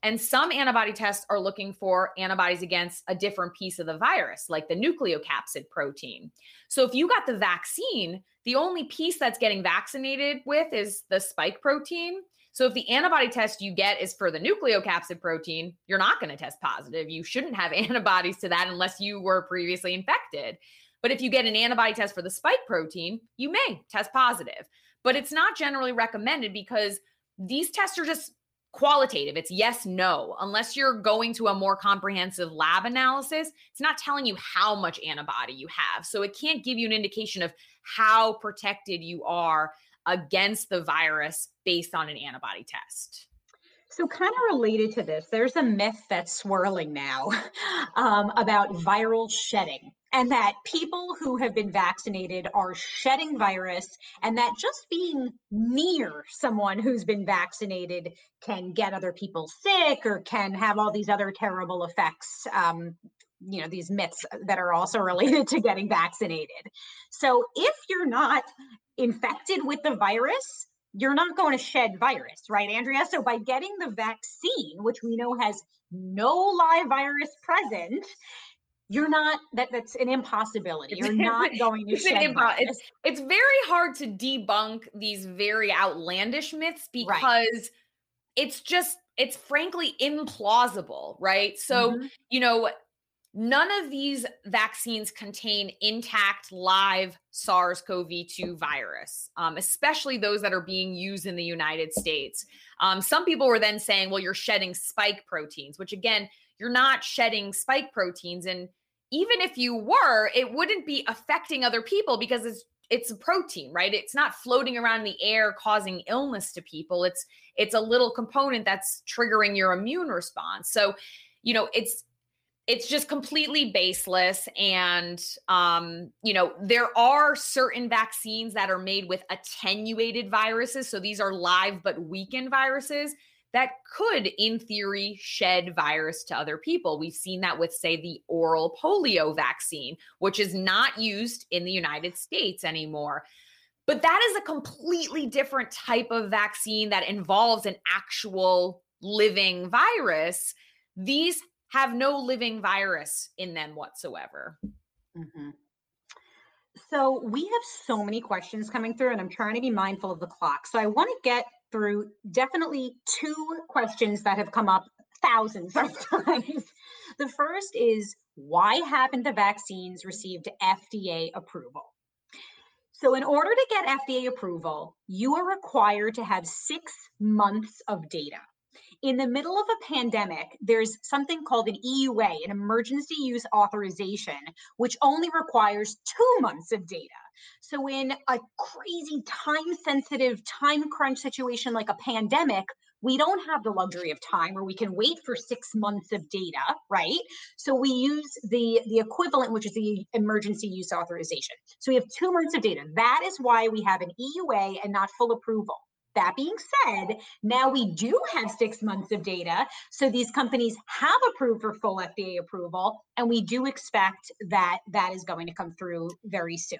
and some antibody tests are looking for antibodies against a different piece of the virus, like the nucleocapsid protein. So if you got the vaccine, the only piece that's getting vaccinated with is the spike protein. So if the antibody test you get is for the nucleocapsid protein, you're not going to test positive. You shouldn't have antibodies to that unless you were previously infected. But if you get an antibody test for the spike protein, you may test positive. But it's not generally recommended because these tests are just qualitative. It's yes, no. Unless you're going to a more comprehensive lab analysis, it's not telling you how much antibody you have. So it can't give you an indication of how protected you are against the virus based on an antibody test. So, kind of related to this, there's a myth that's swirling now um, about viral shedding and that people who have been vaccinated are shedding virus, and that just being near someone who's been vaccinated can get other people sick or can have all these other terrible effects. Um, you know, these myths that are also related to getting vaccinated. So, if you're not infected with the virus, you're not going to shed virus, right, Andrea? So by getting the vaccine, which we know has no live virus present, you're not that that's an impossibility. You're not going to shed impo- virus. It's it's very hard to debunk these very outlandish myths because right. it's just it's frankly implausible, right? So, mm-hmm. you know, None of these vaccines contain intact live SARS CoV 2 virus, um, especially those that are being used in the United States. Um, some people were then saying, well, you're shedding spike proteins, which again, you're not shedding spike proteins. And even if you were, it wouldn't be affecting other people because it's it's a protein, right? It's not floating around in the air causing illness to people. It's it's a little component that's triggering your immune response. So, you know, it's it's just completely baseless and um you know there are certain vaccines that are made with attenuated viruses so these are live but weakened viruses that could, in theory, shed virus to other people. We've seen that with, say, the oral polio vaccine, which is not used in the United States anymore. But that is a completely different type of vaccine that involves an actual living virus. These have no living virus in them whatsoever. Mm-hmm. So we have so many questions coming through, and I'm trying to be mindful of the clock. So I want to get through definitely two questions that have come up thousands of times. The first is why haven't the vaccines received FDA approval? So, in order to get FDA approval, you are required to have six months of data. In the middle of a pandemic, there's something called an EUA, an emergency use authorization, which only requires two months of data. So, in a crazy time sensitive, time crunch situation like a pandemic, we don't have the luxury of time where we can wait for six months of data, right? So we use the, the equivalent, which is the emergency use authorization. So we have two months of data. That is why we have an EUA and not full approval. That being said, now we do have six months of data. So these companies have approved for full FDA approval, and we do expect that that is going to come through very soon.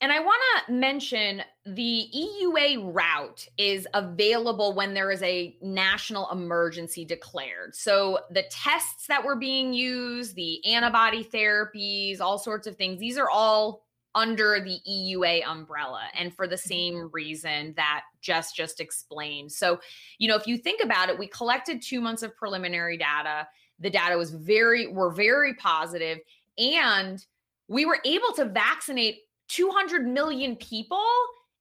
And I want to mention the EUA route is available when there is a national emergency declared. So the tests that were being used, the antibody therapies, all sorts of things, these are all under the EUA umbrella and for the mm-hmm. same reason that Jess just explained. So, you know, if you think about it, we collected 2 months of preliminary data. The data was very were very positive and we were able to vaccinate 200 million people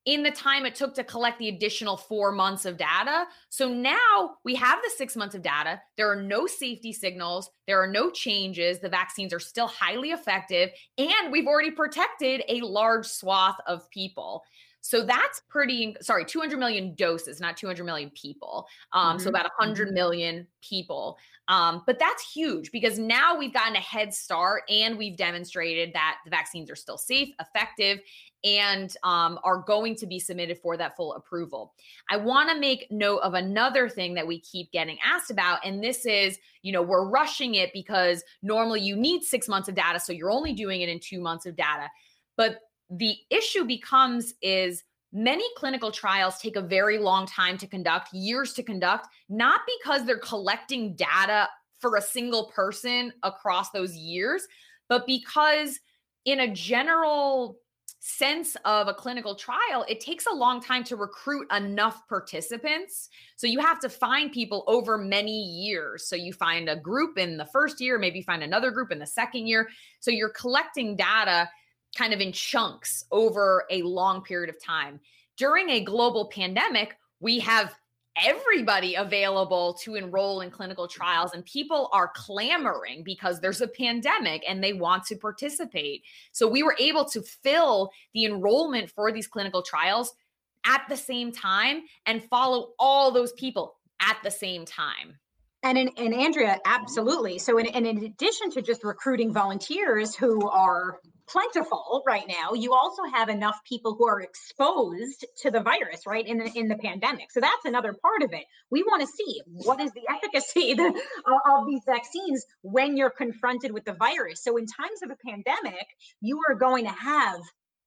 in the time it took to collect the additional four months of data. So now we have the six months of data. There are no safety signals, there are no changes. The vaccines are still highly effective, and we've already protected a large swath of people. So that's pretty, sorry, 200 million doses, not 200 million people. Um, mm-hmm. So about 100 mm-hmm. people. Um, but that's huge because now we've gotten a head start and we've demonstrated that the vaccines are still safe, effective, and um, are going to be submitted for that full approval. I want to make note of another thing that we keep getting asked about, and this is, you know, we're rushing it because normally you need six months of data, so you're only doing it in two months of data. But the issue becomes is many clinical trials take a very long time to conduct, years to conduct, not because they're collecting data for a single person across those years, but because in a general sense of a clinical trial, it takes a long time to recruit enough participants. So you have to find people over many years. So you find a group in the first year, maybe find another group in the second year. So you're collecting data kind of in chunks over a long period of time. During a global pandemic, we have everybody available to enroll in clinical trials and people are clamoring because there's a pandemic and they want to participate. So we were able to fill the enrollment for these clinical trials at the same time and follow all those people at the same time. And in, and Andrea, absolutely. So in, and in addition to just recruiting volunteers who are plentiful right now, you also have enough people who are exposed to the virus, right, in the, in the pandemic. So that's another part of it. We want to see what is the efficacy of these vaccines when you're confronted with the virus. So in times of a pandemic, you are going to have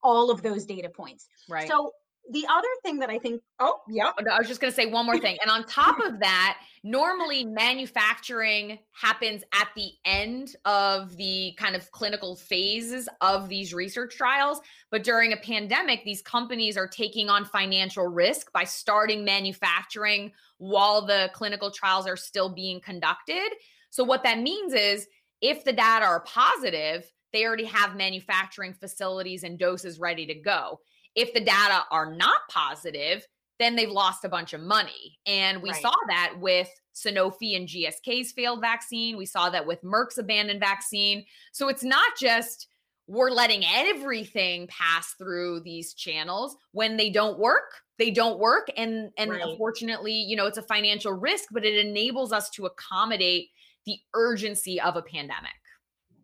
all of those data points. Right. So the other thing that I think, oh, yeah. Oh, I was just going to say one more thing. And on top of that, normally manufacturing happens at the end of the kind of clinical phases of these research trials. But during a pandemic, these companies are taking on financial risk by starting manufacturing while the clinical trials are still being conducted. So, what that means is if the data are positive, they already have manufacturing facilities and doses ready to go if the data are not positive, then they've lost a bunch of money. And we right. saw that with Sanofi and GSK's failed vaccine. We saw that with Merck's abandoned vaccine. So it's not just we're letting everything pass through these channels when they don't work they don't work and and right. unfortunately you know it's a financial risk but it enables us to accommodate the urgency of a pandemic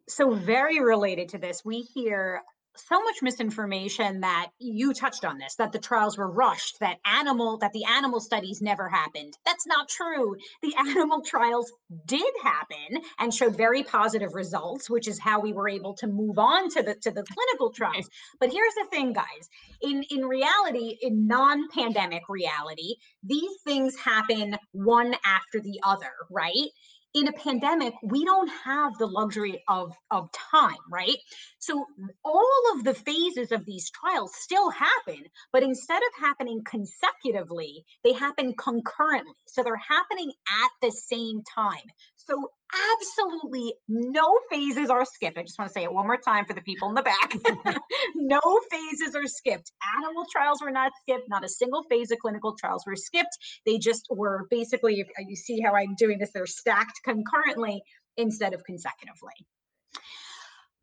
so very related to this we hear so much misinformation that you touched on this that the trials were rushed that animal that the animal studies never happened. That's not true. The animal trials did happen and showed very positive results which is how we were able to move on to the to the clinical trials. But here's the thing guys. In in reality in non-pandemic reality these things happen one after the other right in a pandemic, we don't have the luxury of, of time, right? So all of the phases of these trials still happen, but instead of happening consecutively, they happen concurrently. So they're happening at the same time. So absolutely no phases are skipped. I just want to say it one more time for the people in the back. no phases are skipped. Animal trials were not skipped. Not a single phase of clinical trials were skipped. They just were basically, uh, you see how I'm doing this, they're stacked concurrently instead of consecutively.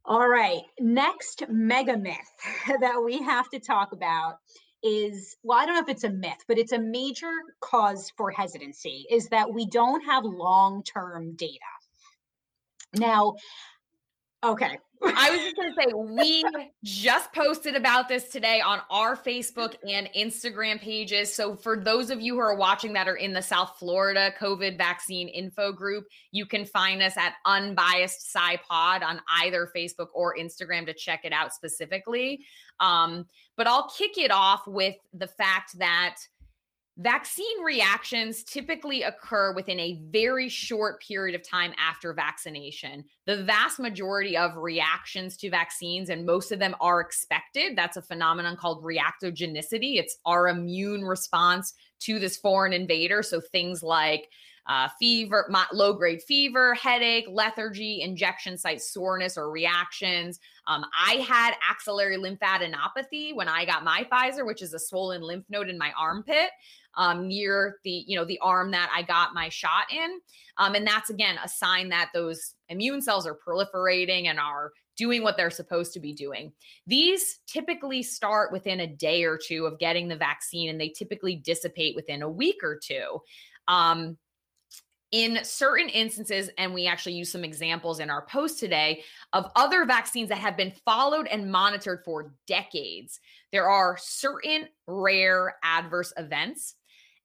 All right, next mega myth that we have to talk about is well i don't know if it's a myth but it's a major cause for hesitancy is that we don't have long-term data. Now okay I was just going to say, we just posted about this today on our Facebook and Instagram pages. So, for those of you who are watching that are in the South Florida COVID vaccine info group, you can find us at Unbiased SciPod on either Facebook or Instagram to check it out specifically. Um, but I'll kick it off with the fact that Vaccine reactions typically occur within a very short period of time after vaccination. The vast majority of reactions to vaccines, and most of them are expected, that's a phenomenon called reactogenicity. It's our immune response to this foreign invader. So things like uh, fever, low grade fever, headache, lethargy, injection site soreness or reactions. Um, I had axillary lymphadenopathy when I got my Pfizer, which is a swollen lymph node in my armpit um, near the you know the arm that I got my shot in, um, and that's again a sign that those immune cells are proliferating and are doing what they're supposed to be doing. These typically start within a day or two of getting the vaccine, and they typically dissipate within a week or two. Um, in certain instances, and we actually use some examples in our post today of other vaccines that have been followed and monitored for decades, there are certain rare adverse events.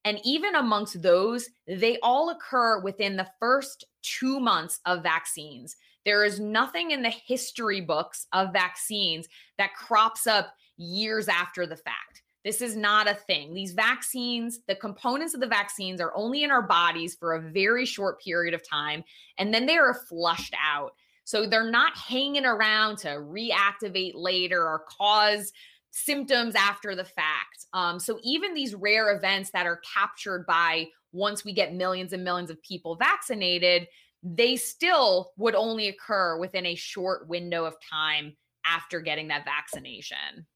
And even amongst those, they all occur within the first two months of vaccines. There is nothing in the history books of vaccines that crops up years after the fact. This is not a thing. These vaccines, the components of the vaccines are only in our bodies for a very short period of time, and then they are flushed out. So they're not hanging around to reactivate later or cause symptoms after the fact. Um, so even these rare events that are captured by once we get millions and millions of people vaccinated, they still would only occur within a short window of time after getting that vaccination.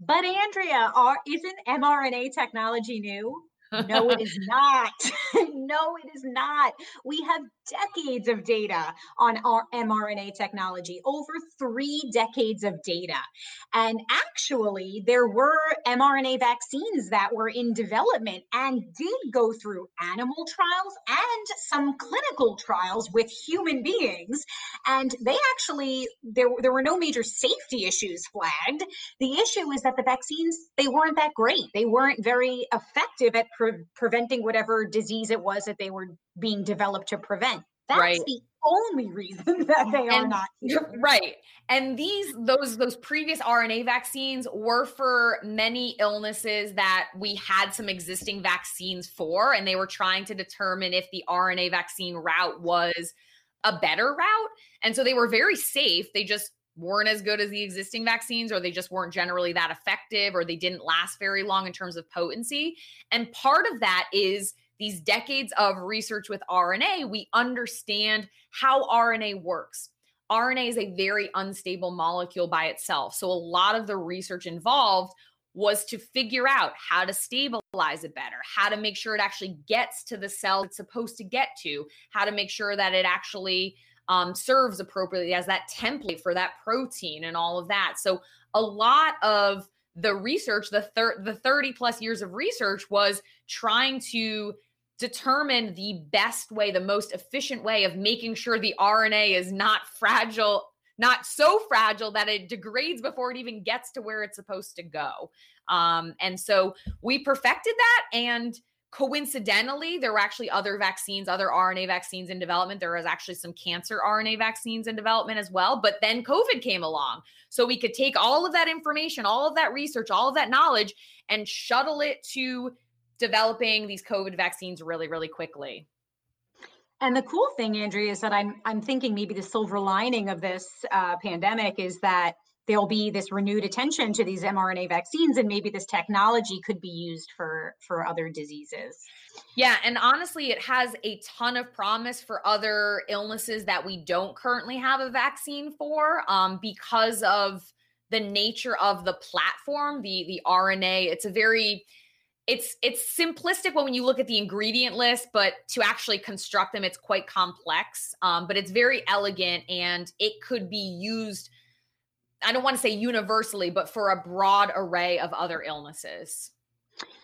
But Andrea, are, isn't mRNA technology new? No, it is not. no, it is not. We have decades of data on our mRNA technology, over three decades of data. And actually, there were mRNA vaccines that were in development and did go through animal trials and some clinical trials with human beings. And they actually, there, there were no major safety issues flagged. The issue is that the vaccines, they weren't that great. They weren't very effective at pre- preventing whatever disease it was that they were being developed to prevent. That's right. the only reason that they and, are not here. Right. And these those those previous RNA vaccines were for many illnesses that we had some existing vaccines for and they were trying to determine if the RNA vaccine route was a better route. And so they were very safe. They just weren't as good as the existing vaccines or they just weren't generally that effective or they didn't last very long in terms of potency. And part of that is these decades of research with RNA, we understand how RNA works. RNA is a very unstable molecule by itself. So a lot of the research involved was to figure out how to stabilize it better, how to make sure it actually gets to the cell it's supposed to get to, how to make sure that it actually um, serves appropriately as that template for that protein and all of that. So a lot of the research, the thir- the 30 plus years of research was trying to determine the best way, the most efficient way of making sure the RNA is not fragile, not so fragile that it degrades before it even gets to where it's supposed to go. Um, and so we perfected that and coincidentally, there were actually other vaccines, other RNA vaccines in development. There was actually some cancer RNA vaccines in development as well. But then COVID came along. So we could take all of that information, all of that research, all of that knowledge, and shuttle it to developing these COVID vaccines really, really quickly. And the cool thing, Andrea, is that I'm I'm thinking maybe the silver lining of this uh, pandemic is that there'll be this renewed attention to these mRNA vaccines and maybe this technology could be used for for other diseases. Yeah, and honestly it has a ton of promise for other illnesses that we don't currently have a vaccine for um, because of the nature of the platform, the the RNA. It's a very it's it's simplistic when you look at the ingredient list, but to actually construct them, it's quite complex. Um, but it's very elegant, and it could be used I don't want to say universally, but for a broad array of other illnesses.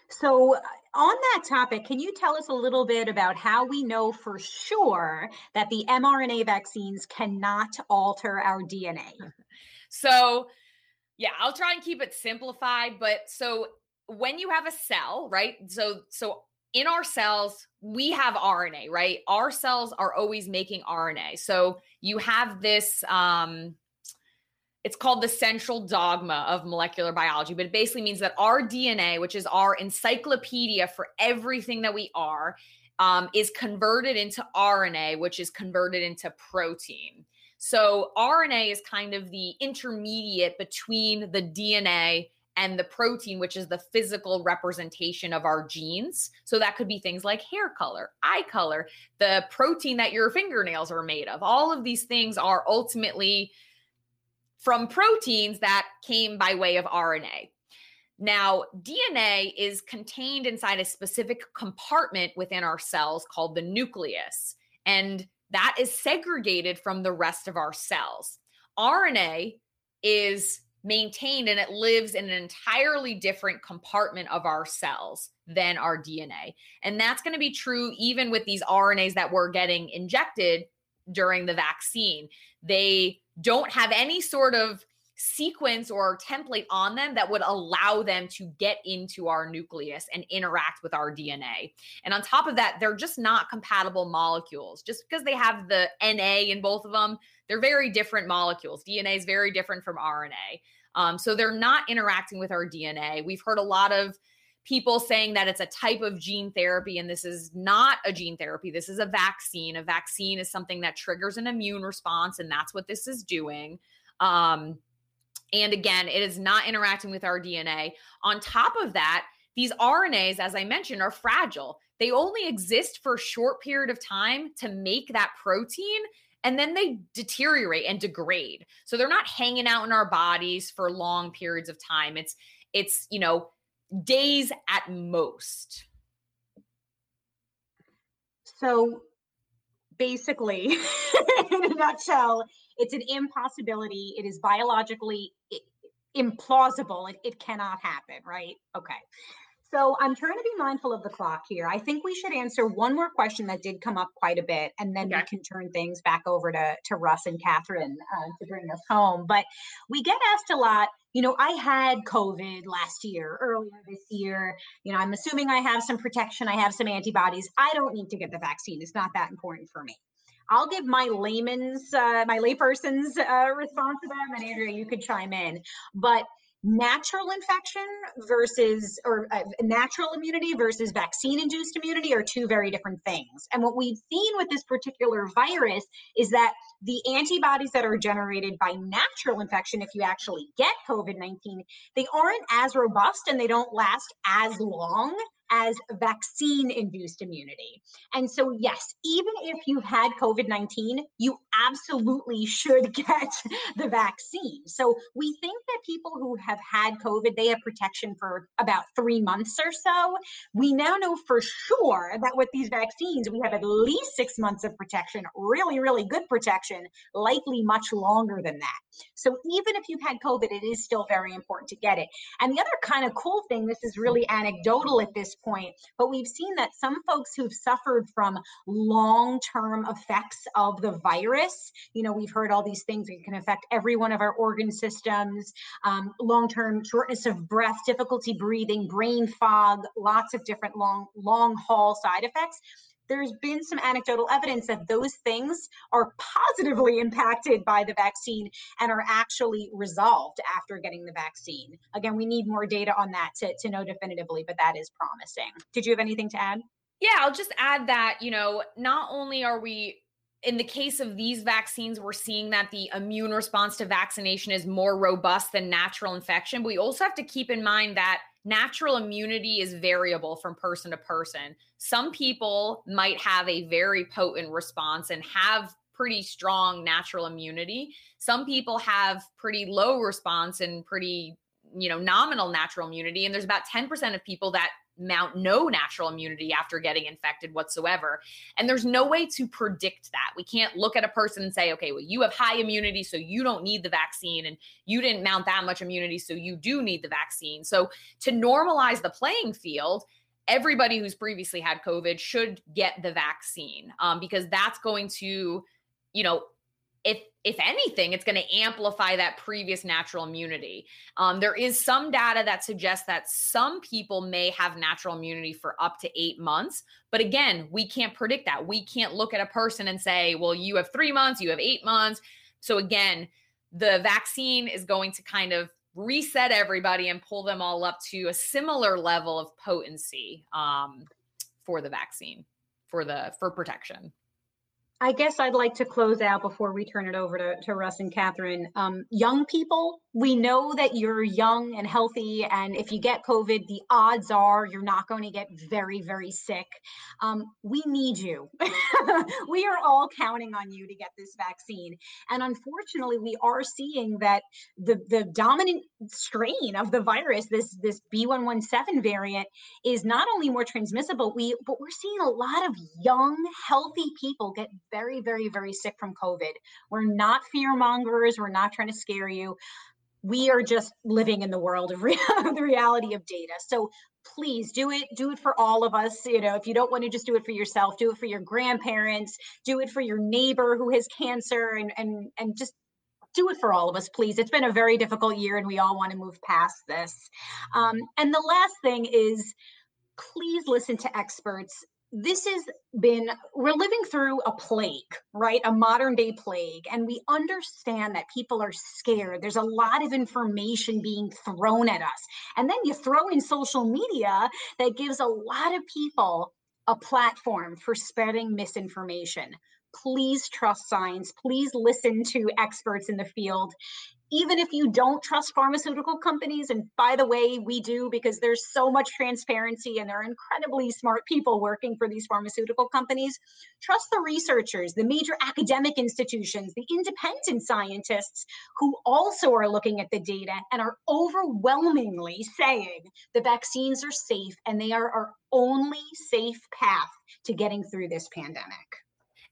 So, on that topic, can you tell us a little bit about how we know for sure that the mRNA vaccines cannot alter our DNA? So, yeah, I'll try and keep it simplified, but so when you have a cell, right? So so in our cells, we have RNA, right? Our cells are always making RNA. So you have this um it's called the central dogma of molecular biology, but it basically means that our DNA, which is our encyclopedia for everything that we are, um, is converted into RNA, which is converted into protein. So RNA is kind of the intermediate between the DNA and the protein, which is the physical representation of our genes. So that could be things like hair color, eye color, the protein that your fingernails are made of. All of these things are ultimately from proteins that came by way of RNA. Now, DNA is contained inside a specific compartment within our cells called the nucleus, and that is segregated from the rest of our cells. RNA is maintained and it lives in an entirely different compartment of our cells than our DNA. And that's going to be true even with these RNAs that we're getting injected during the vaccine. They don't have any sort of sequence or template on them that would allow them to get into our nucleus and interact with our DNA. And on top of that, they're just not compatible molecules. Just because they have the NA in both of them, they're very different molecules. DNA is very different from RNA. Um, so they're not interacting with our DNA. We've heard a lot of people saying that it's a type of gene therapy and this is not a gene therapy. This is a vaccine. A vaccine is something that triggers an immune response and that's what this is doing. Um, and again it is not interacting with our dna on top of that these rnas as i mentioned are fragile. They only exist for a short period of time to make that protein and then they deteriorate and degrade. So they're not hanging out in our bodies for long periods of time. It's it's you know days at most. So basically, in a nutshell, it's an impossibility. It is biologically implausible. It, it cannot happen, right? Okay. So I'm trying to be mindful of the clock here. I think we should answer one more question that did come up quite a bit, and then okay. we can turn things back over to, to Russ and Catherine uh, to bring us home. But we get asked a lot, you know, I had COVID last year, earlier this year. You know, I'm assuming I have some protection, I have some antibodies. I don't need to get the vaccine. It's not that important for me. I'll give my layman's, uh, my layperson's uh, response to that, and Andrea, you could chime in. But natural infection versus or uh, natural immunity versus vaccine induced immunity are two very different things. And what we've seen with this particular virus is that the antibodies that are generated by natural infection, if you actually get COVID 19, they aren't as robust and they don't last as long as vaccine induced immunity. And so, yes, even if you've had COVID 19, you absolutely should get the vaccine. So, we think that people who have had COVID, they have protection for about three months or so. We now know for sure that with these vaccines, we have at least six months of protection, really, really good protection, likely much longer than that. So, even if you've had COVID, it is still very important to get it. And the other kind of cool thing, this is really anecdotal at this point, but we've seen that some folks who've suffered from long term effects of the virus, you know, we've heard all these things that can affect every one of our organ systems, um, long term shortness of breath, difficulty breathing, brain fog, lots of different long, long haul side effects there's been some anecdotal evidence that those things are positively impacted by the vaccine and are actually resolved after getting the vaccine. Again, we need more data on that to, to know definitively, but that is promising. Did you have anything to add? Yeah, I'll just add that, you know, not only are we in the case of these vaccines, we're seeing that the immune response to vaccination is more robust than natural infection. But we also have to keep in mind that natural immunity is variable from person to person. Some people might have a very potent response and have pretty strong natural immunity. Some people have pretty low response and pretty, you know, nominal natural immunity. And there's about 10% of people that mount no natural immunity after getting infected whatsoever. And there's no way to predict that. We can't look at a person and say, okay, well, you have high immunity, so you don't need the vaccine, and you didn't mount that much immunity, so you do need the vaccine. So to normalize the playing field, everybody who's previously had COVID should get the vaccine um, because that's going to, you know, if if anything, it's going to amplify that previous natural immunity. Um, there is some data that suggests that some people may have natural immunity for up to eight months. But again, we can't predict that. We can't look at a person and say, well, you have three months, you have eight months. So again, the vaccine is going to kind of reset everybody and pull them all up to a similar level of potency um, for the vaccine for the for protection I guess I'd like to close out before we turn it over to, to Russ and Catherine. Um, young people, we know that you're young and healthy, and if you get COVID, the odds are you're not going to get very, very sick. Um, we need you. we are all counting on you to get this vaccine. And unfortunately, we are seeing that the, the dominant strain of the virus, this, this B117 variant, is not only more transmissible, we, but we're seeing a lot of young, healthy people get very, very, very sick from COVID. We're not fear mongers. We're not trying to scare you. We are just living in the world of re- the reality of data. So please do it do it for all of us you know if you don't want to just do it for yourself do it for your grandparents do it for your neighbor who has cancer and and and just do it for all of us please it's been a very difficult year and we all want to move past this um, and the last thing is please listen to experts this has been we're living through a plague right? A modern day plague. And we understand that people are scared. There's a lot of information being thrown at us. And then you throw in social media that gives a lot of people a platform for spreading misinformation. Please trust science. Please listen to experts in the field even if you don't trust pharmaceutical companies, and by the way, we do because there's so much transparency and there are incredibly smart people working for these pharmaceutical companies, trust the researchers, the major academic institutions, the independent scientists who also are looking at the data and are overwhelmingly saying the vaccines are safe and they are our only safe path to getting through this pandemic.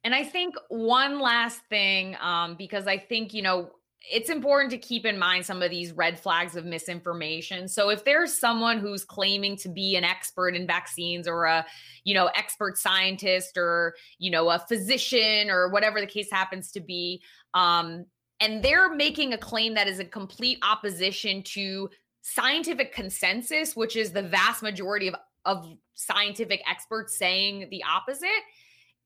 And I think one last thing, um, because I think, you know, it's important to keep in mind some of these red flags of misinformation. So if there's someone who's claiming to be an expert in vaccines or a, you know, expert scientist or, you know, a physician or whatever the case happens to be, um, and they're making a claim that is a complete opposition to scientific consensus, which is the vast majority of, of scientific experts saying the opposite,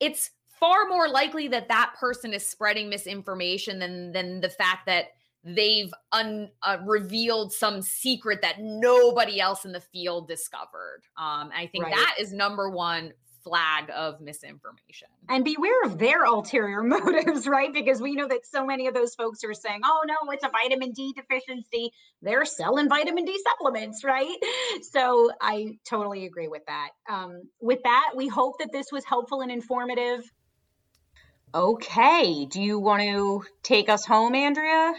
it's far more likely that that person is spreading misinformation than than the fact that they've un, uh, revealed some secret that nobody else in the field discovered. Um, I think right. that is number one flag of misinformation. And beware of their ulterior motives, right? Because we know that so many of those folks are saying, oh, no, it's a vitamin D deficiency. They're selling vitamin D supplements, right? So I totally agree with that. Um, with that, we hope that this was helpful and informative. Okay. Do you want to take us home, Andrea?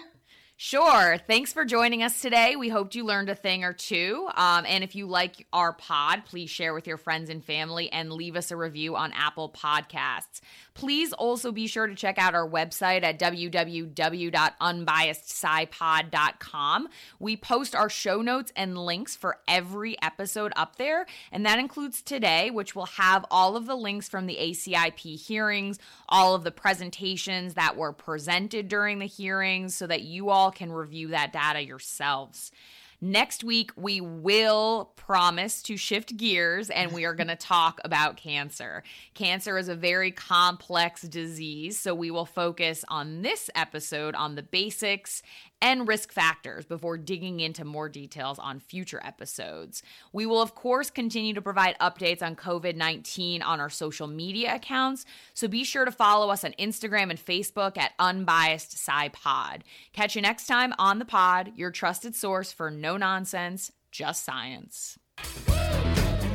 Sure. Thanks for joining us today. We hoped you learned a thing or two. Um, and if you like our pod, please share with your friends and family and leave us a review on Apple Podcasts. Please also be sure to check out our website at www.unbiasedscipod.com. We post our show notes and links for every episode up there, and that includes today, which will have all of the links from the ACIP hearings, all of the presentations that were presented during the hearings, so that you all can review that data yourselves. Next week, we will promise to shift gears and we are going to talk about cancer. Cancer is a very complex disease, so we will focus on this episode on the basics and risk factors before digging into more details on future episodes. We will, of course, continue to provide updates on COVID 19 on our social media accounts, so be sure to follow us on Instagram and Facebook at Unbiased SciPod. Catch you next time on the pod, your trusted source for no nonsense, just science.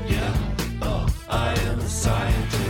Yeah, oh, I am a scientist.